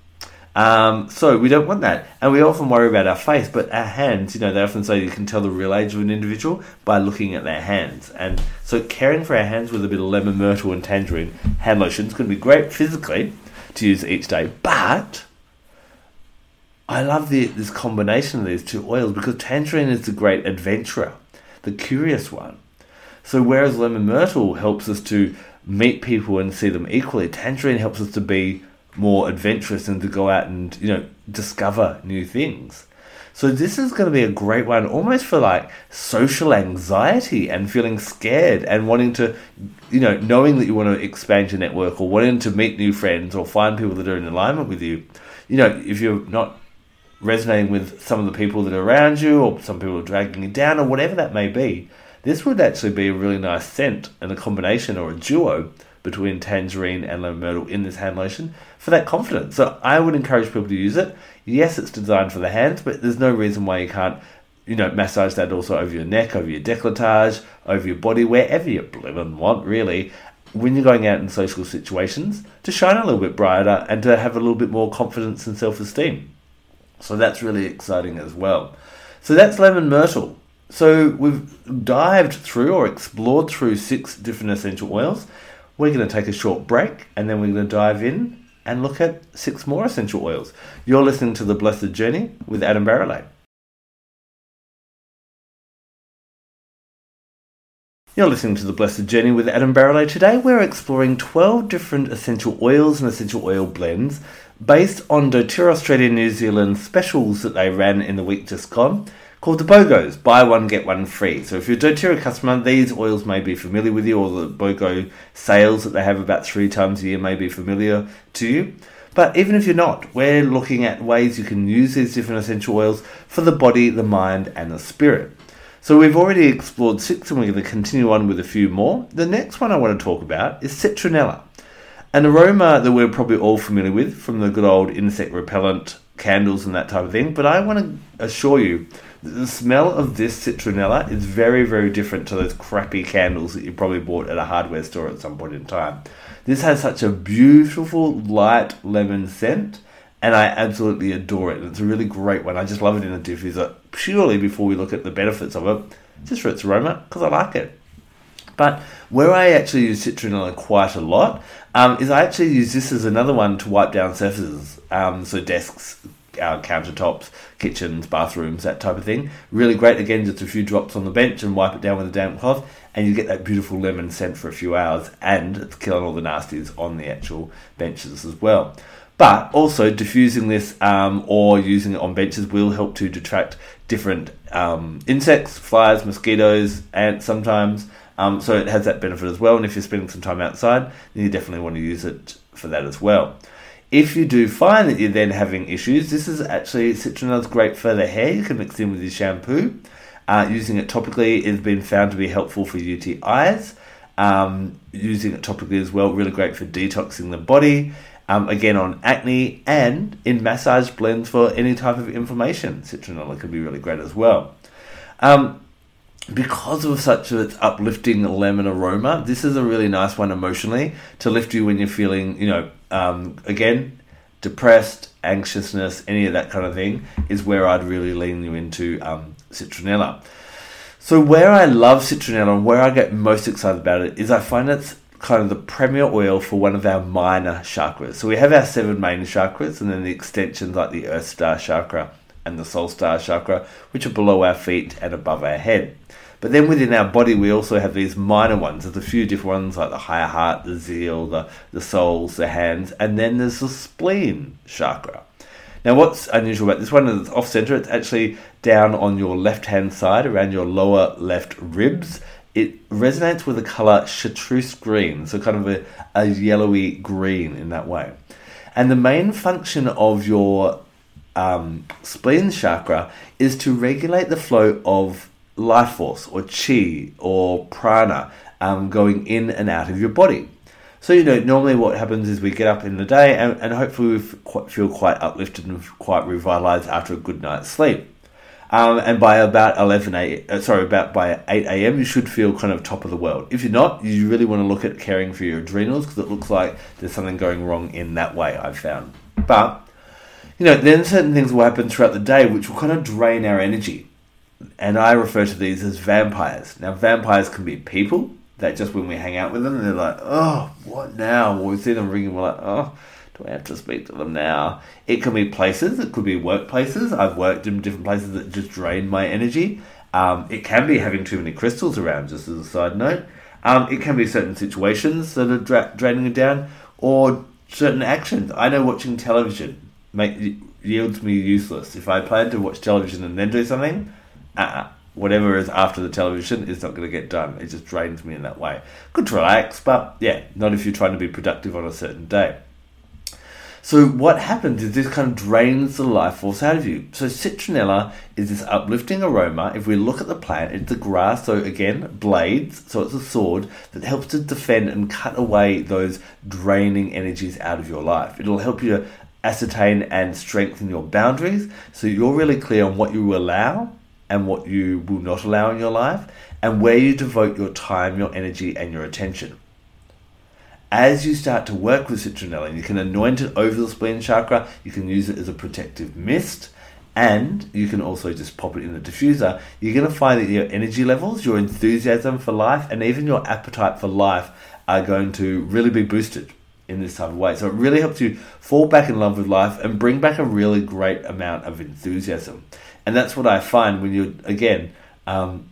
Um, so we don't want that. And we often worry about our face, but our hands, you know, they often say you can tell the real age of an individual by looking at their hands. And so caring for our hands with a bit of lemon, myrtle, and tangerine hand lotion is going to be great physically to use each day. But I love the, this combination of these two oils because tangerine is the great adventurer, the curious one. So whereas lemon myrtle helps us to meet people and see them equally, tangerine helps us to be more adventurous and to go out and you know discover new things. So this is going to be a great one, almost for like social anxiety and feeling scared and wanting to, you know, knowing that you want to expand your network or wanting to meet new friends or find people that are in alignment with you. You know, if you're not resonating with some of the people that are around you or some people are dragging you down or whatever that may be, this would actually be a really nice scent and a combination or a duo between tangerine and lemon myrtle in this hand lotion for that confidence. So I would encourage people to use it. Yes, it's designed for the hands, but there's no reason why you can't, you know, massage that also over your neck, over your décolletage, over your body, wherever you and want, really. When you're going out in social situations, to shine a little bit brighter and to have a little bit more confidence and self esteem. So that's really exciting as well. So that's lemon myrtle. So we've dived through or explored through six different essential oils. We're going to take a short break and then we're going to dive in and look at six more essential oils. You're listening to The Blessed Journey with Adam Barralet. You're listening to The Blessed Journey with Adam Barralet. Today we're exploring 12 different essential oils and essential oil blends based on doTERRA Australia New Zealand specials that they ran in the week just gone called the BOGOs, buy one, get one free. So if you're a doTERRA customer, these oils may be familiar with you, or the BOGO sales that they have about three times a year may be familiar to you. But even if you're not, we're looking at ways you can use these different essential oils for the body, the mind, and the spirit. So we've already explored six, and we're going to continue on with a few more. The next one I want to talk about is citronella, an aroma that we're probably all familiar with from the good old insect repellent candles and that type of thing. But I want to assure you the smell of this citronella is very, very different to those crappy candles that you probably bought at a hardware store at some point in time. This has such a beautiful light lemon scent, and I absolutely adore it. It's a really great one. I just love it in a diffuser purely before we look at the benefits of it, just for its aroma, because I like it. But where I actually use citronella quite a lot um, is I actually use this as another one to wipe down surfaces, um, so desks, our countertops, kitchens, bathrooms, that type of thing. Really great. Again, just a few drops on the bench and wipe it down with a damp cloth, and you get that beautiful lemon scent for a few hours, and it's killing all the nasties on the actual benches as well. But also diffusing this um, or using it on benches will help to detract different um, insects, flies, mosquitoes, ants sometimes. Um, so it has that benefit as well. And if you're spending some time outside, then you definitely want to use it for that as well. If you do find that you're then having issues, this is actually citronella is great for the hair. You can mix in with your shampoo. Uh, using it topically has been found to be helpful for UTIs. Um, using it topically as well, really great for detoxing the body. Um, again, on acne and in massage blends for any type of inflammation. Citronella can be really great as well. Um, because of such of its uplifting lemon aroma, this is a really nice one emotionally to lift you when you're feeling, you know, um, again, depressed, anxiousness, any of that kind of thing is where I'd really lean you into um, citronella. So where I love citronella and where I get most excited about it is I find it's kind of the premier oil for one of our minor chakras. So we have our seven main chakras and then the extensions like the Earth Star chakra and the Soul Star chakra, which are below our feet and above our head. But then within our body, we also have these minor ones. There's a few different ones like the higher heart, the zeal, the, the soles, the hands, and then there's the spleen chakra. Now, what's unusual about this one is it's off center. It's actually down on your left hand side around your lower left ribs. it resonates with the color chartreuse green, so kind of a, a yellowy green in that way. And the main function of your um, spleen chakra is to regulate the flow of life force or chi or prana um, going in and out of your body. So, you know, normally what happens is we get up in the day and, and hopefully we feel quite uplifted and quite revitalized after a good night's sleep. Um, and by about 11 a, uh, sorry, about by 8 a.m., you should feel kind of top of the world. If you're not, you really want to look at caring for your adrenals because it looks like there's something going wrong in that way, I've found. But, you know, then certain things will happen throughout the day which will kind of drain our energy. And I refer to these as vampires. Now, vampires can be people that just when we hang out with them, they're like, oh, what now? we see them ringing, we're like, oh, do I have to speak to them now? It can be places, it could be workplaces. I've worked in different places that just drain my energy. Um, it can be having too many crystals around, just as a side note. Um, it can be certain situations that are dra- draining it down, or certain actions. I know watching television make, yields me useless. If I plan to watch television and then do something, uh-uh whatever is after the television is not going to get done. It just drains me in that way. Good to relax, but yeah, not if you're trying to be productive on a certain day. So what happens is this kind of drains the life force out of you. So citronella is this uplifting aroma. If we look at the plant, it's a grass, so again, blades, so it's a sword that helps to defend and cut away those draining energies out of your life. It'll help you ascertain and strengthen your boundaries so you're really clear on what you allow and what you will not allow in your life, and where you devote your time, your energy, and your attention. As you start to work with citronella, you can anoint it over the spleen chakra, you can use it as a protective mist, and you can also just pop it in the diffuser. You're going to find that your energy levels, your enthusiasm for life, and even your appetite for life are going to really be boosted in this type of way. So it really helps you fall back in love with life and bring back a really great amount of enthusiasm and that's what I find when you're again, um,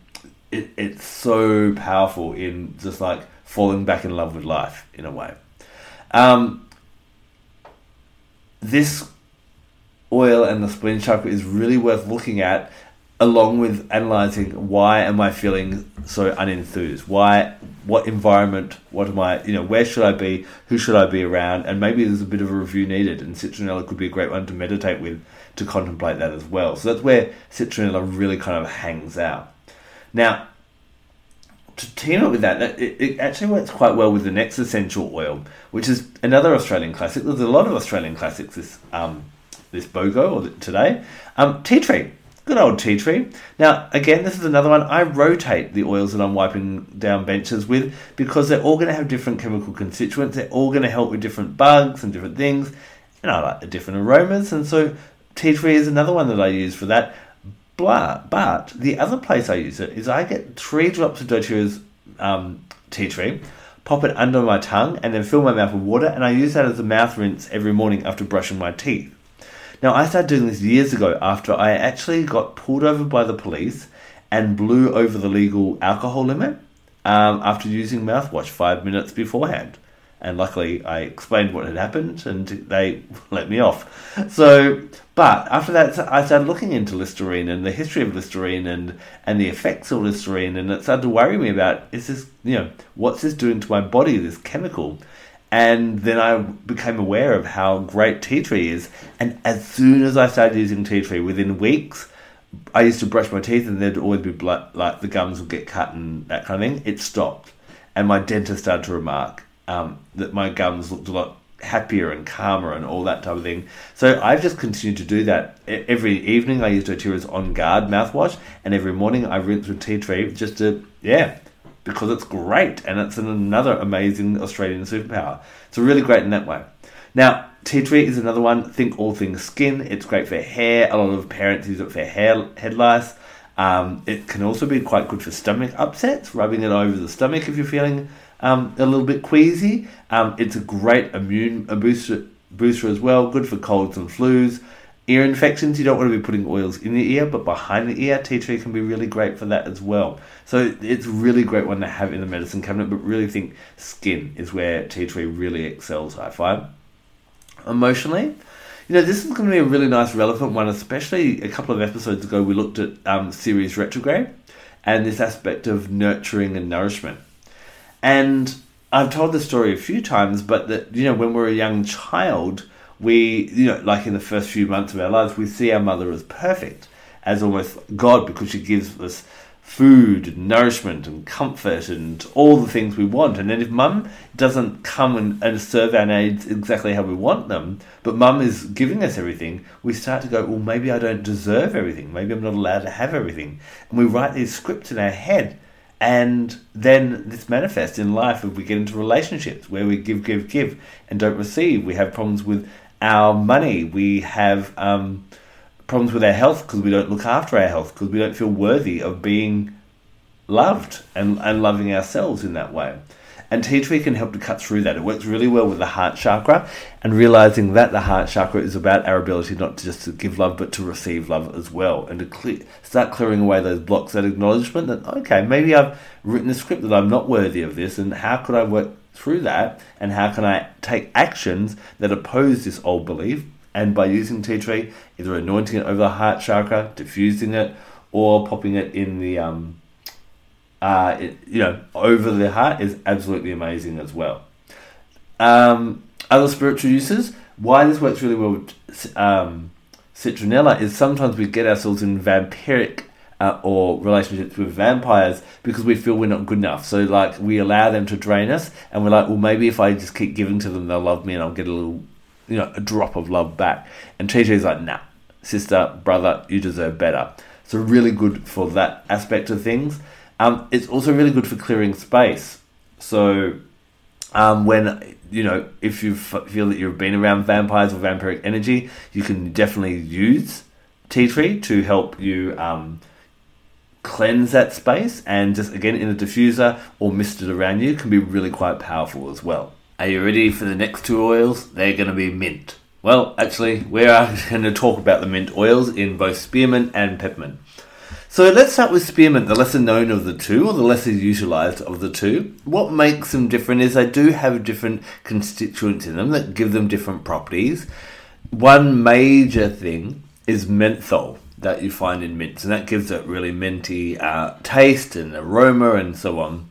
it, it's so powerful in just like falling back in love with life in a way. Um, this oil and the spleen chakra is really worth looking at along with analyzing why am I feeling so unenthused? Why, what environment, what am I, you know, where should I be? Who should I be around? And maybe there's a bit of a review needed, and citronella could be a great one to meditate with to contemplate that as well. So that's where citronella really kind of hangs out. Now, to team up with that, it, actually works quite well with the next essential oil, which is another Australian classic. There's a lot of Australian classics this um, this BOGO or today. Um, tea tree. Good old tea tree. Now, again, this is another one. I rotate the oils that I'm wiping down benches with because they're all going to have different chemical constituents. They're all going to help with different bugs and different things. And I like the different aromas. And so tea tree is another one that I use for that. Blah. But the other place I use it is I get three drops of doTERRA's um, tea tree, pop it under my tongue, and then fill my mouth with water. And I use that as a mouth rinse every morning after brushing my teeth. Now, I started doing this years ago after I actually got pulled over by the police and blew over the legal alcohol limit um, after using mouthwash five minutes beforehand. And luckily, I explained what had happened and they let me off. So, but after that, I started looking into Listerine and the history of Listerine and, and the effects of Listerine, and it started to worry me about is this, you know, what's this doing to my body, this chemical? And then I became aware of how great tea tree is. And as soon as I started using tea tree, within weeks, I used to brush my teeth and there'd always be blood, like the gums would get cut and that kind of thing. It stopped. And my dentist started to remark um, that my gums looked a lot happier and calmer and all that type of thing. So I've just continued to do that. Every evening I use doTERRA's On Guard mouthwash, and every morning I rinse with tea tree just to, yeah, because it's great and it's another amazing Australian superpower. It's really great in that way. Now, tea tree is another one. Think all things skin. It's great for hair. A lot of parents use it for hair head lice. Um, it can also be quite good for stomach upsets, rubbing it over the stomach if you're feeling um, a little bit queasy. Um, it's a great immune booster, booster as well, good for colds and flus. Ear infections, you don't want to be putting oils in the ear, but behind the ear, tea tree can be really great for that as well. So it's really great one to have in the medicine cabinet, but really think skin is where tea tree really excels, I find. Emotionally, you know, this is going to be a really nice relevant one, especially a couple of episodes ago we looked at um, retrograde and this aspect of nurturing and nourishment. And I've told this story a few times, but that you know when we're a young child, we you know like in the first few months of our lives, we see our mother as perfect, as almost God, because she gives us food and nourishment and comfort and all the things we want. And then if mum doesn't come and, and serve our needs exactly how we want them, but mum is giving us everything, we start to go, well, maybe I don't deserve everything. Maybe I'm not allowed to have everything. And we write these scripts in our head. And then this manifests in life if we get into relationships where we give, give, give and don't receive. We have problems with our money. We have um, problems with our health because we don't look after our health because we don't feel worthy of being loved and, and loving ourselves in that way. And tea tree can help to cut through that. It works really well with the heart chakra and realizing that the heart chakra is about our ability not to just to give love but to receive love as well. And to clear, start clearing away those blocks, that acknowledgement that, okay, maybe I've written a script that I'm not worthy of this and how could I work through that? And how can I take actions that oppose this old belief? And by using tea tree, either anointing it over the heart chakra, diffusing it, or popping it in the um, uh, it, you know, over the heart is absolutely amazing as well. Um, other spiritual uses, why this works really well with um, citronella is sometimes we get ourselves in vampiric uh, or relationships with vampires because we feel we're not good enough. So, like, we allow them to drain us, and we're like, well, maybe if I just keep giving to them, they'll love me and I'll get a little you know, a drop of love back. And TJ's like, nah, sister, brother, you deserve better. So really good for that aspect of things. Um, it's also really good for clearing space. So um, when you know if you feel that you've been around vampires or vampiric energy, you can definitely use tea tree to help you um, cleanse that space. And just again in a diffuser or mist it around you can be really quite powerful as well. Are you ready for the next two oils? They're going to be mint. Well, actually, we are going to talk about the mint oils in both spearmint and peppermint. So let's start with spearmint, the lesser known of the two, or the lesser utilized of the two. What makes them different is they do have different constituents in them that give them different properties. One major thing is menthol that you find in mints, and that gives it really minty uh, taste and aroma and so on.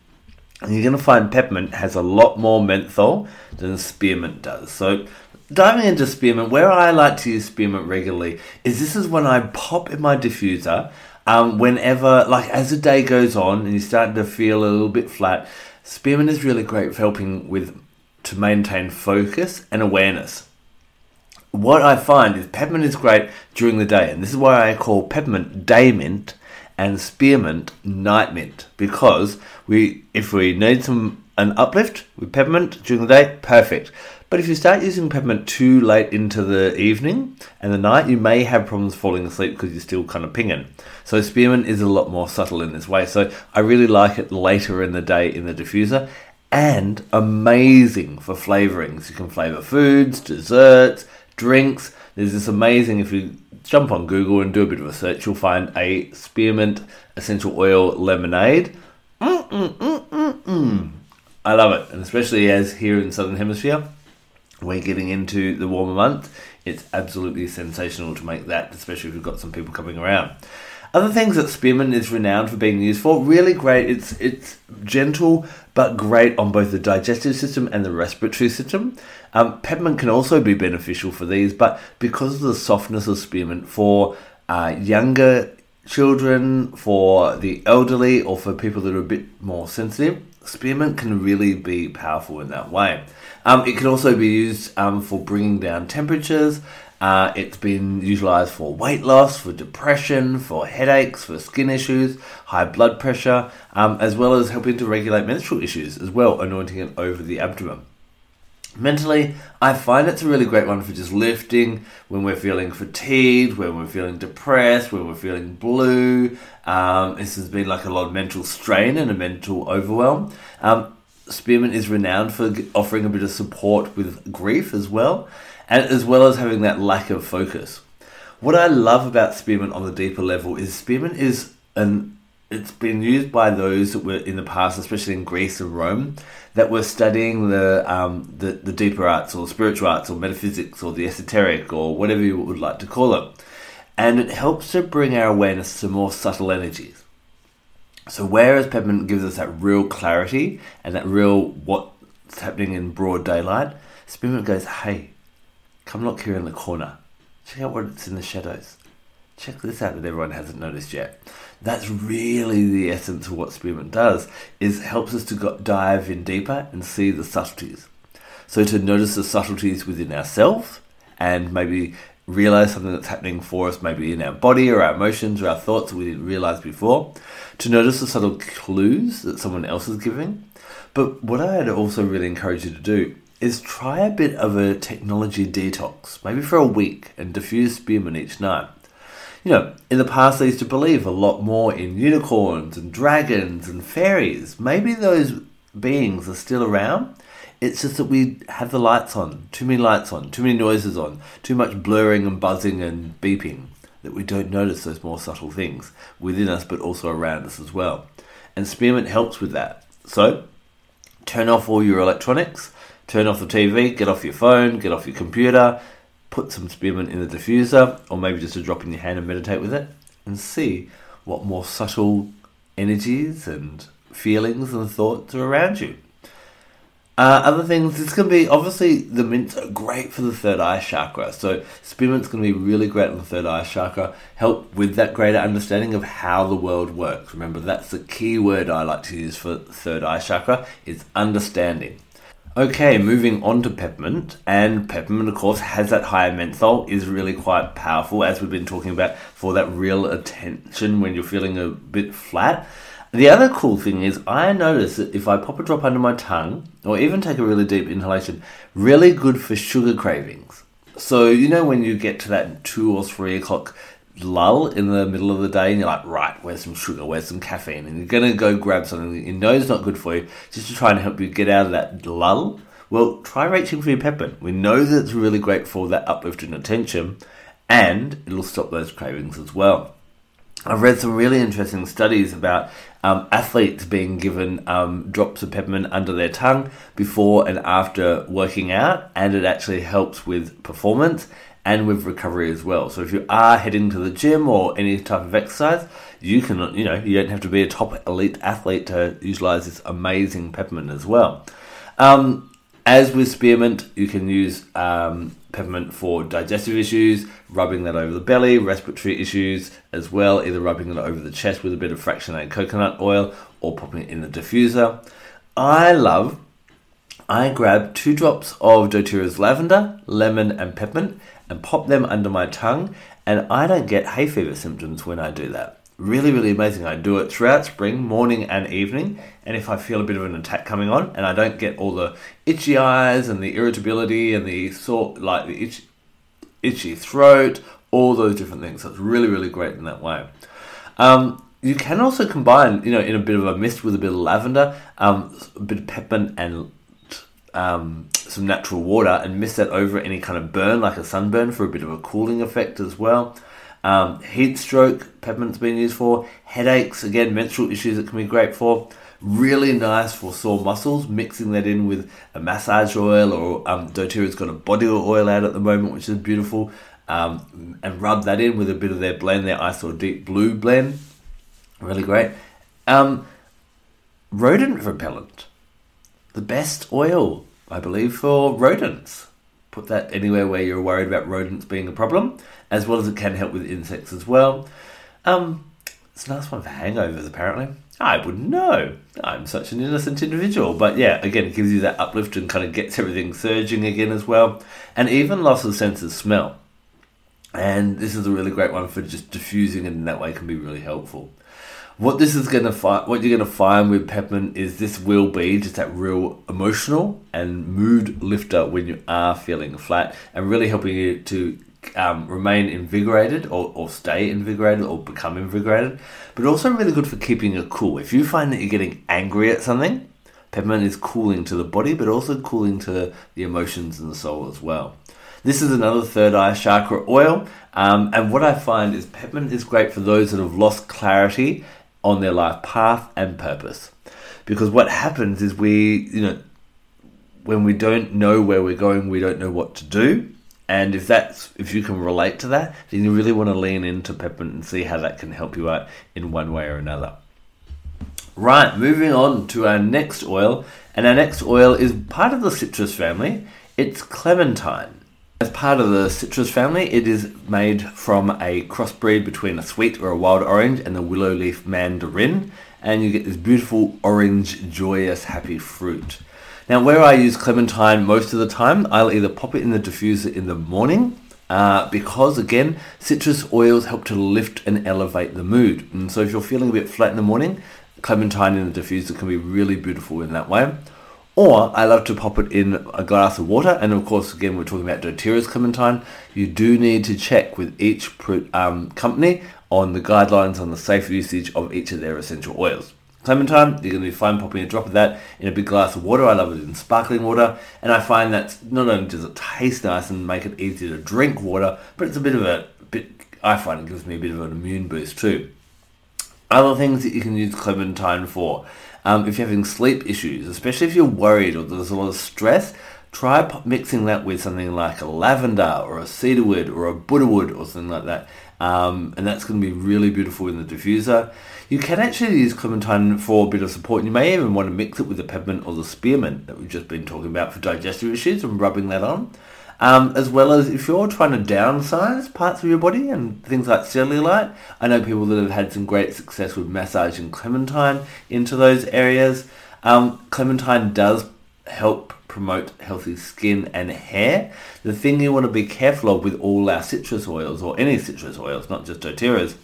And you're going to find peppermint has a lot more menthol than spearmint does. So, diving into spearmint, where I like to use spearmint regularly is this is when I pop in my diffuser. Um, whenever, like, as the day goes on and you're starting to feel a little bit flat, spearmint is really great for helping with to maintain focus and awareness. What I find is peppermint is great during the day, and this is why I call peppermint day mint and spearmint night mint because we if we need some an uplift with peppermint during the day, perfect. But if you start using peppermint too late into the evening and the night, you may have problems falling asleep because you're still kind of pinging. So spearmint is a lot more subtle in this way. So I really like it later in the day in the diffuser and amazing for flavorings. You can flavor foods, desserts, drinks. There's this amazing if you jump on Google and do a bit of a search, you'll find a spearmint essential oil lemonade. Mm-mm-mm-mm-mm. I love it, and especially as here in the Southern Hemisphere, we're getting into the warmer months, it's absolutely sensational to make that, especially if you've got some people coming around. Other things that spearmint is renowned for being used for, really great. It's it's gentle but great on both the digestive system and the respiratory system. Um, peppermint can also be beneficial for these, but because of the softness of spearmint for uh, younger children, for the elderly, or for people that are a bit more sensitive, spearmint can really be powerful in that way. Um, it can also be used um, for bringing down temperatures. Uh, it's been utilized for weight loss, for depression, for headaches, for skin issues, high blood pressure, um, as well as helping to regulate menstrual issues as well, anointing it over the abdomen. Mentally, I find it's a really great one for just lifting when we're feeling fatigued, when we're feeling depressed, when we're feeling blue. Um, this has been like a lot of mental strain and a mental overwhelm. Um, Spearmint is renowned for offering a bit of support with grief as well and as well as having that lack of focus. What I love about spearmint on the deeper level is spearmint is an it's been used by those that were in the past, especially in Greece and Rome, that were studying the um, the, the deeper arts or spiritual arts or metaphysics or the esoteric or whatever you would like to call it. And it helps to bring our awareness to more subtle energies. So whereas peppermint gives us that real clarity and that real what's happening in broad daylight, spearmint goes, hey, come look here in the corner. Check out what's in the shadows. Check this out that everyone hasn't noticed yet. That's really the essence of what spearmint does, is helps us to go, dive in deeper and see the subtleties. So to notice the subtleties within ourselves and maybe realize something that's happening for us, maybe in our body or our emotions or our thoughts that we didn't realize before, to notice the subtle clues that someone else is giving. But what I'd also really encourage you to do is try a bit of a technology detox, maybe for a week, and diffuse spearmint each night. You know, in the past, they used to believe a lot more in unicorns and dragons and fairies. Maybe those beings are still around, it's just that we have the lights on, too many lights on, too many noises on, too much blurring and buzzing and beeping that we don't notice those more subtle things within us but also around us as well. And spearmint helps with that. So, turn off all your electronics, turn off the TV, get off your phone, get off your computer, put some spearmint in the diffuser, or maybe just a drop in your hand and meditate with it, and see what more subtle energies and feelings and thoughts are around you. Uh, other things, this can be obviously the mints are great for the third eye chakra. So spearmint's going to be really great on the third eye chakra. Help with that greater understanding of how the world works. Remember, that's the key word I like to use for third eye chakra is understanding. Okay, moving on to peppermint, and peppermint, of course, has that higher menthol, is really quite powerful, as we've been talking about, for that real attention when you're feeling a bit flat. The other cool thing is, I notice that if I pop a drop under my tongue, or even take a really deep inhalation, really good for sugar cravings. So, you know, when you get to that two or three o'clock lull in the middle of the day, and you're like, right, where's some sugar, where's some caffeine, and you're gonna go grab something that you know is not good for you, just to try and help you get out of that lull. Well, try reaching for your peppermint. We know that it's really great for that uplift in attention, and it'll stop those cravings as well. I've read some really interesting studies about um, athletes being given um, drops of peppermint under their tongue before and after working out, and it actually helps with performance and with recovery as well. So if you are heading to the gym or any type of exercise, you can, you know, you don't have to be a top elite athlete to utilize this amazing peppermint as well. Um, as with spearmint, you can use um, peppermint for digestive issues, rubbing that over the belly, respiratory issues as well, either rubbing it over the chest with a bit of fractionated coconut oil or popping it in the diffuser. I love, I grab two drops of doTERRA's lavender, lemon, and peppermint and pop them under my tongue, and I don't get hay fever symptoms when I do that really, really amazing. I do it throughout spring, morning and evening. And if I feel a bit of an attack coming on and I don't get all the itchy eyes and the irritability and the sort like the itchy, itchy throat, all those different things. So it's really, really great in that way. Um, you can also combine, you know, in a bit of a mist with a bit of lavender, um, a bit of peppermint and um, some natural water and mist that over any kind of burn, like a sunburn, for a bit of a cooling effect as well. Um, heat stroke, peppermint's been used for. Headaches, again, menstrual issues it can be great for. Really nice for sore muscles, mixing that in with a massage oil or um, doTERRA's got a body oil out at the moment, which is beautiful. Um, and rub that in with a bit of their blend, their ice or deep blue blend. Really great. Um, rodent repellent. The best oil, I believe, for rodents. Put that anywhere where you're worried about rodents being a problem as well as it can help with insects as well. Um, it's a nice one for hangovers, apparently. I wouldn't know. I'm such an innocent individual. But yeah, again, it gives you that uplift and kind of gets everything surging again as well. And even loss of sense of smell. And this is a really great one for just diffusing, and in that way can be really helpful. What this is to find, what you're to find with peppermint is this will be just that real emotional and mood lifter when you are feeling flat, and really helping you to um, remain invigorated or, or stay invigorated or become invigorated, but also really good for keeping it cool. If you find that you're getting angry at something, peppermint is cooling to the body, but also cooling to the emotions and the soul as well. This is another third eye chakra oil, um, and what I find is peppermint is great for those that have lost clarity on their life path and purpose. Because what happens is we, you know, when we don't know where we're going, we don't know what to do. And if that's if you can relate to that, then you really want to lean into peppermint and see how that can help you out in one way or another. Right, moving on to our next oil, and our next oil is part of the citrus family. It's clementine. As part of the citrus family, it is made from a crossbreed between a sweet or a wild orange and the willow leaf mandarin, and you get this beautiful orange, joyous, happy fruit. Now, where I use clementine most of the time, I'll either pop it in the diffuser in the morning uh, because again, citrus oils help to lift and elevate the mood. And so if you're feeling a bit flat in the morning, clementine in the diffuser can be really beautiful in that way. Or I love to pop it in a glass of water. And of course, again, we're talking about doTERRA's clementine. You do need to check with each um, company on the guidelines on the safe usage of each of their essential oils. Clementine, you're going to be fine popping a drop of that in a big glass of water. I love it in sparkling water. And I find that not only does it taste nice and make it easy to drink water, but it's a bit of a bit, I find it gives me a bit of an immune boost too. Other things that you can use clementine for. Um, if you're having sleep issues, especially if you're worried or there's a lot of stress, try mixing that with something like a lavender or a cedarwood or a buddhawood or something like that. Um, and that's going to be really beautiful in the diffuser. You can actually use clementine for a bit of support. You may even want to mix it with the peppermint or the spearmint that we've just been talking about for digestive issues and rubbing that on. Um, as well as if you're trying to downsize parts of your body and things like cellulite. I know people that have had some great success with massaging clementine into those areas. Um, clementine does help promote healthy skin and hair. The thing you want to be careful of with all our citrus oils, or any citrus oils, not just doTERRA's,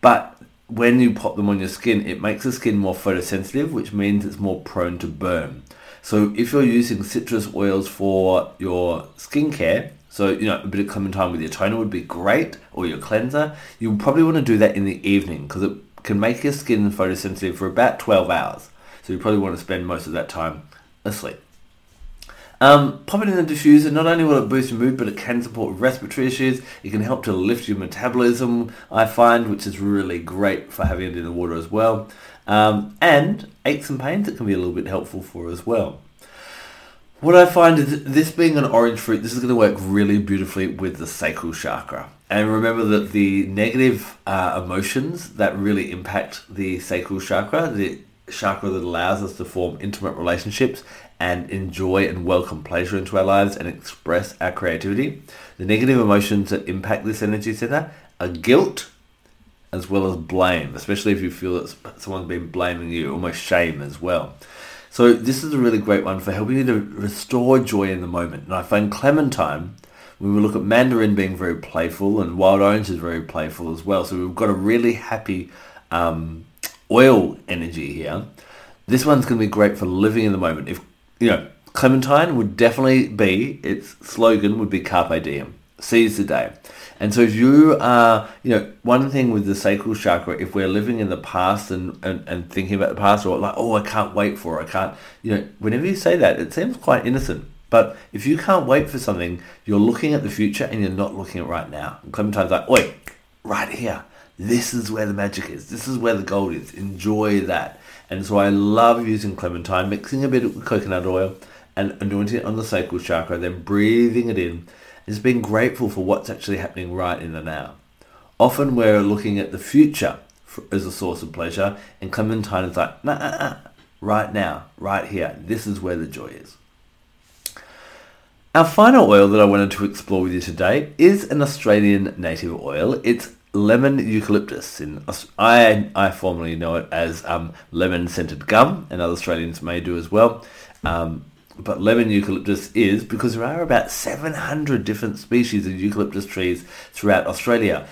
but when you pop them on your skin, it makes the skin more photosensitive, which means it's more prone to burn. So if you're using citrus oils for your skincare, so you know a bit of clementine with your toner would be great, or your cleanser. You probably want to do that in the evening because it can make your skin photosensitive for about 12 hours. So you probably want to spend most of that time asleep. Um, pop it in the diffuser. Not only will it boost your mood, but it can support respiratory issues. It can help to lift your metabolism, I find, which is really great for having it in the water as well. Um, and aches and pains, it can be a little bit helpful for as well. What I find is this being an orange fruit, this is going to work really beautifully with the sacral chakra. And remember that the negative uh, emotions that really impact the sacral chakra, the chakra that allows us to form intimate relationships and enjoy and welcome pleasure into our lives and express our creativity. The negative emotions that impact this energy center are guilt as well as blame, especially if you feel that someone's been blaming you, almost shame as well. So this is a really great one for helping you to restore joy in the moment. And I find clementine, when we look at mandarin being very playful and wild orange is very playful as well. So we've got a really happy um, oil energy here. This one's going to be great for living in the moment. If you know, Clementine would definitely be its slogan would be Carpe Diem, seize the day. And so if you are, you know, one thing with the sacral chakra, if we're living in the past and, and, and thinking about the past or like, oh, I can't wait for, it, I can't, you know, whenever you say that, it seems quite innocent. But if you can't wait for something, you're looking at the future and you're not looking at right now. And Clementine's like, oi, right here. This is where the magic is. This is where the gold is. Enjoy that. And so I love using clementine, mixing a bit of coconut oil and anointing it on the sacral chakra, then breathing it in. Just being grateful for what's actually happening right in the now. Often we're looking at the future as a source of pleasure, and clementine is like, nah, nah, nah, right now, right here. This is where the joy is. Our final oil that I wanted to explore with you today is an Australian native oil. It's lemon eucalyptus. In I I formerly know it as um, lemon scented gum, and other Australians may do as well. Um, but lemon eucalyptus is because there are about 700 different species of eucalyptus trees throughout Australia,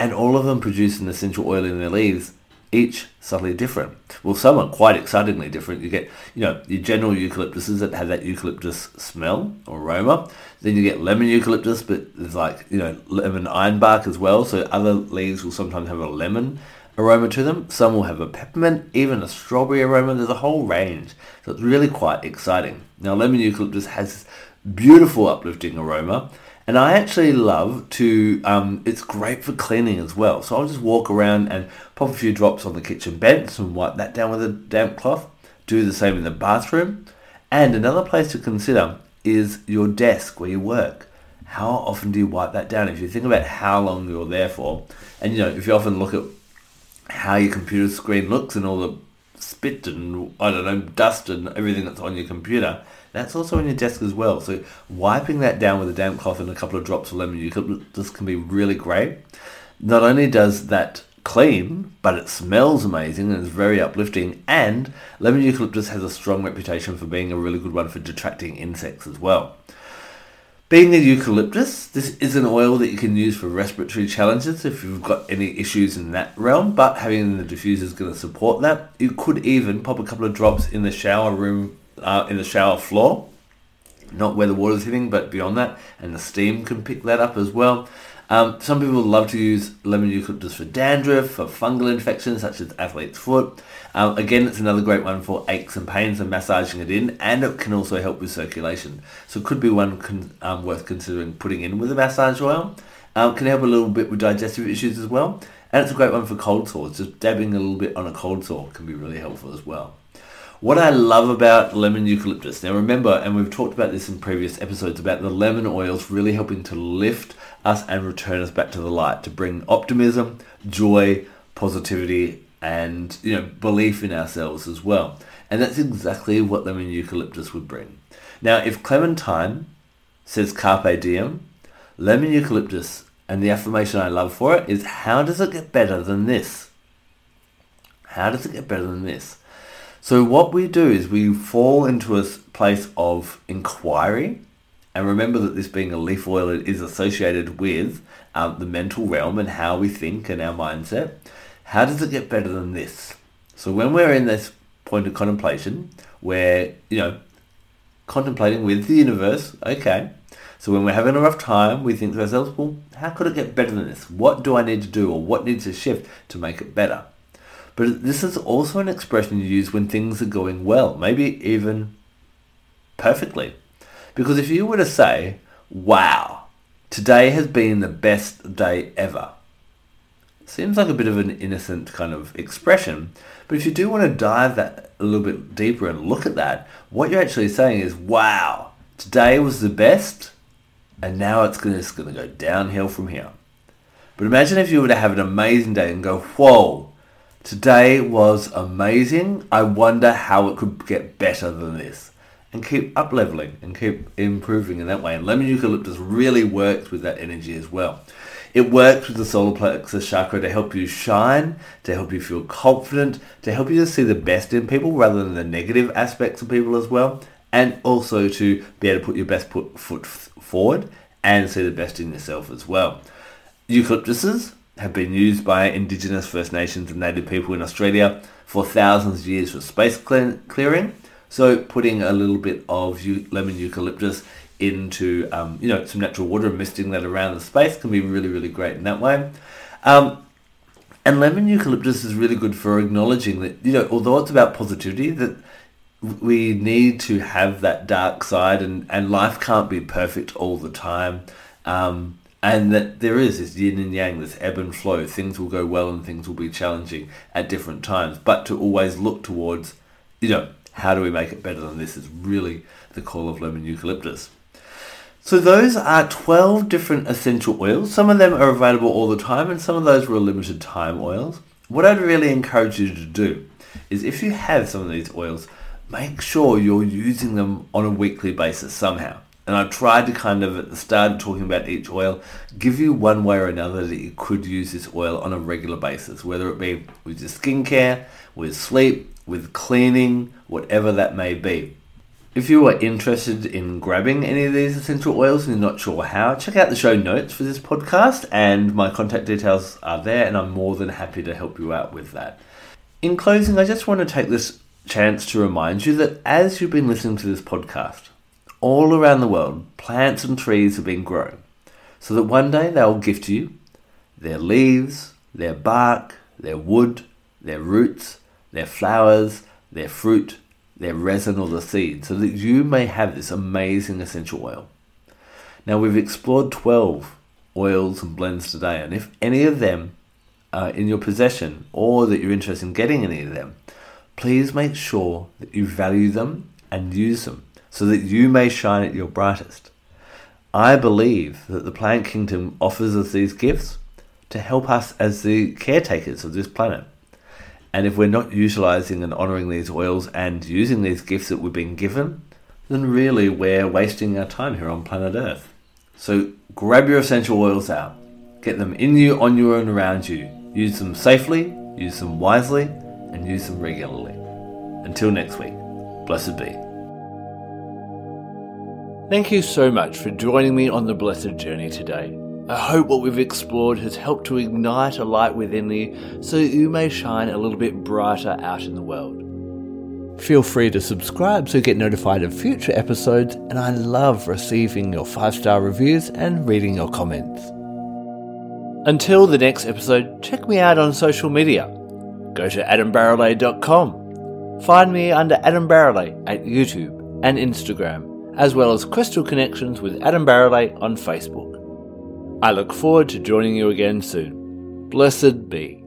and all of them produce an essential oil in their leaves each subtly different. Well, some are quite excitingly different. You get, you know, your general eucalyptuses that have that eucalyptus smell or aroma. Then you get lemon eucalyptus, but there's like, you know, lemon ironbark as well. So other leaves will sometimes have a lemon aroma to them. Some will have a peppermint, even a strawberry aroma. There's a whole range. So it's really quite exciting. Now, lemon eucalyptus has beautiful uplifting aroma and I actually love to, um, it's great for cleaning as well. So I'll just walk around and pop a few drops on the kitchen bench and wipe that down with a damp cloth. Do the same in the bathroom. And another place to consider is your desk where you work. How often do you wipe that down? If you think about how long you're there for, and you know, if you often look at how your computer screen looks and all the spit and I don't know dust and everything that's on your computer. That's also on your desk as well. So wiping that down with a damp cloth and a couple of drops of lemon eucalyptus can be really great. Not only does that clean, but it smells amazing and is very uplifting. And lemon eucalyptus has a strong reputation for being a really good one for detracting insects as well. Being a eucalyptus, this is an oil that you can use for respiratory challenges if you've got any issues in that realm, but having the diffuser is going to support that. You could even pop a couple of drops in the shower room, uh, in the shower floor, not where the water's hitting, but beyond that, and the steam can pick that up as well. Um, some people love to use lemon eucalyptus for dandruff, for fungal infections such as athlete's foot. Um, again, it's another great one for aches and pains and massaging it in, and it can also help with circulation. So it could be one con- um, worth considering putting in with a massage oil. Um, can help a little bit with digestive issues as well, and it's a great one for cold sores. Just dabbing a little bit on a cold sore can be really helpful as well. What I love about lemon eucalyptus, now remember, and we've talked about this in previous episodes, about the lemon oils really helping to lift us and return us back to the light, to bring optimism, joy, positivity, and you know belief in ourselves as well. And that's exactly what lemon eucalyptus would bring. Now, if Clementine says carpe diem, lemon eucalyptus, and the affirmation I love for it is how does it get better than this? How does it get better than this? So what we do is we fall into a place of inquiry and remember that this being a leaf oil is associated with um, the mental realm and how we think and our mindset. How does it get better than this? So when we're in this point of contemplation, where you know contemplating with the universe, okay. So when we're having a rough time, we think to ourselves, well, how could it get better than this? What do I need to do or what needs to shift to make it better? But this is also an expression you use when things are going well, maybe even perfectly. Because if you were to say, wow, today has been the best day ever, seems like a bit of an innocent kind of expression. But if you do want to dive that a little bit deeper and look at that, what you're actually saying is, wow, today was the best, and now it's going to, go downhill from here. But imagine if you were to have an amazing day and go, whoa, today was amazing. I wonder how it could get better than this and keep up leveling and keep improving in that way. And lemon eucalyptus really works with that energy as well. It works with the solar plexus chakra to help you shine, to help you feel confident, to help you to see the best in people rather than the negative aspects of people as well, and also to be able to put your best put foot forward and see the best in yourself as well. Eucalyptuses have been used by Indigenous First Nations and Native people in Australia for thousands of years for space clearing so putting a little bit of lemon eucalyptus into um, you know some natural water and misting that around the space can be really really great in that way. Um, and lemon eucalyptus is really good for acknowledging that you know although it's about positivity that we need to have that dark side and, and life can't be perfect all the time. Um, and that there is this yin and yang, this ebb and flow. Things will go well and things will be challenging at different times, but to always look towards, you know, how do we make it better than this is really the call of lemon eucalyptus. So those are 12 different essential oils. Some of them are available all the time and some of those were limited time oils. What I'd really encourage you to do is if you have some of these oils, make sure you're using them on a weekly basis somehow. And I've tried to kind of, at the start talking about each oil, give you one way or another that you could use this oil on a regular basis, whether it be with your skincare, with sleep, with cleaning, whatever that may be. If you are interested in grabbing any of these essential oils and you're not sure how, check out the show notes for this podcast and my contact details are there and I'm more than happy to help you out with that. In closing, I just want to take this chance to remind you that as you've been listening to this podcast, all around the world, plants and trees have been grown so that one day they will gift you their leaves, their bark, their wood, their roots, their flowers, their fruit, their resin, or the seed, so that you may have this amazing essential oil. Now, we've explored 12 oils and blends today, and if any of them are in your possession or that you're interested in getting any of them, please make sure that you value them and use them so that you may shine at your brightest. I believe that the plant kingdom offers us these gifts to help us as the caretakers of this planet. And if we're not utilizing and honoring these oils and using these gifts that we've been given, then really we're wasting our time here on planet Earth. So grab your essential oils out, get them in you, on you, and around you. Use them safely, use them wisely, and use them regularly. Until next week, blessed be. Thank you so much for joining me on the blessed journey today. I hope what we've explored has helped to ignite a light within you so you may shine a little bit brighter out in the world. Feel free to subscribe so you get notified of future episodes, and I love receiving your five star reviews and reading your comments. Until the next episode, check me out on social media. Go to adambarralet.com. Find me under Adam Barralet at YouTube and Instagram, as well as Crystal Connections with Adam Barralet on Facebook. I look forward to joining you again soon. Blessed be.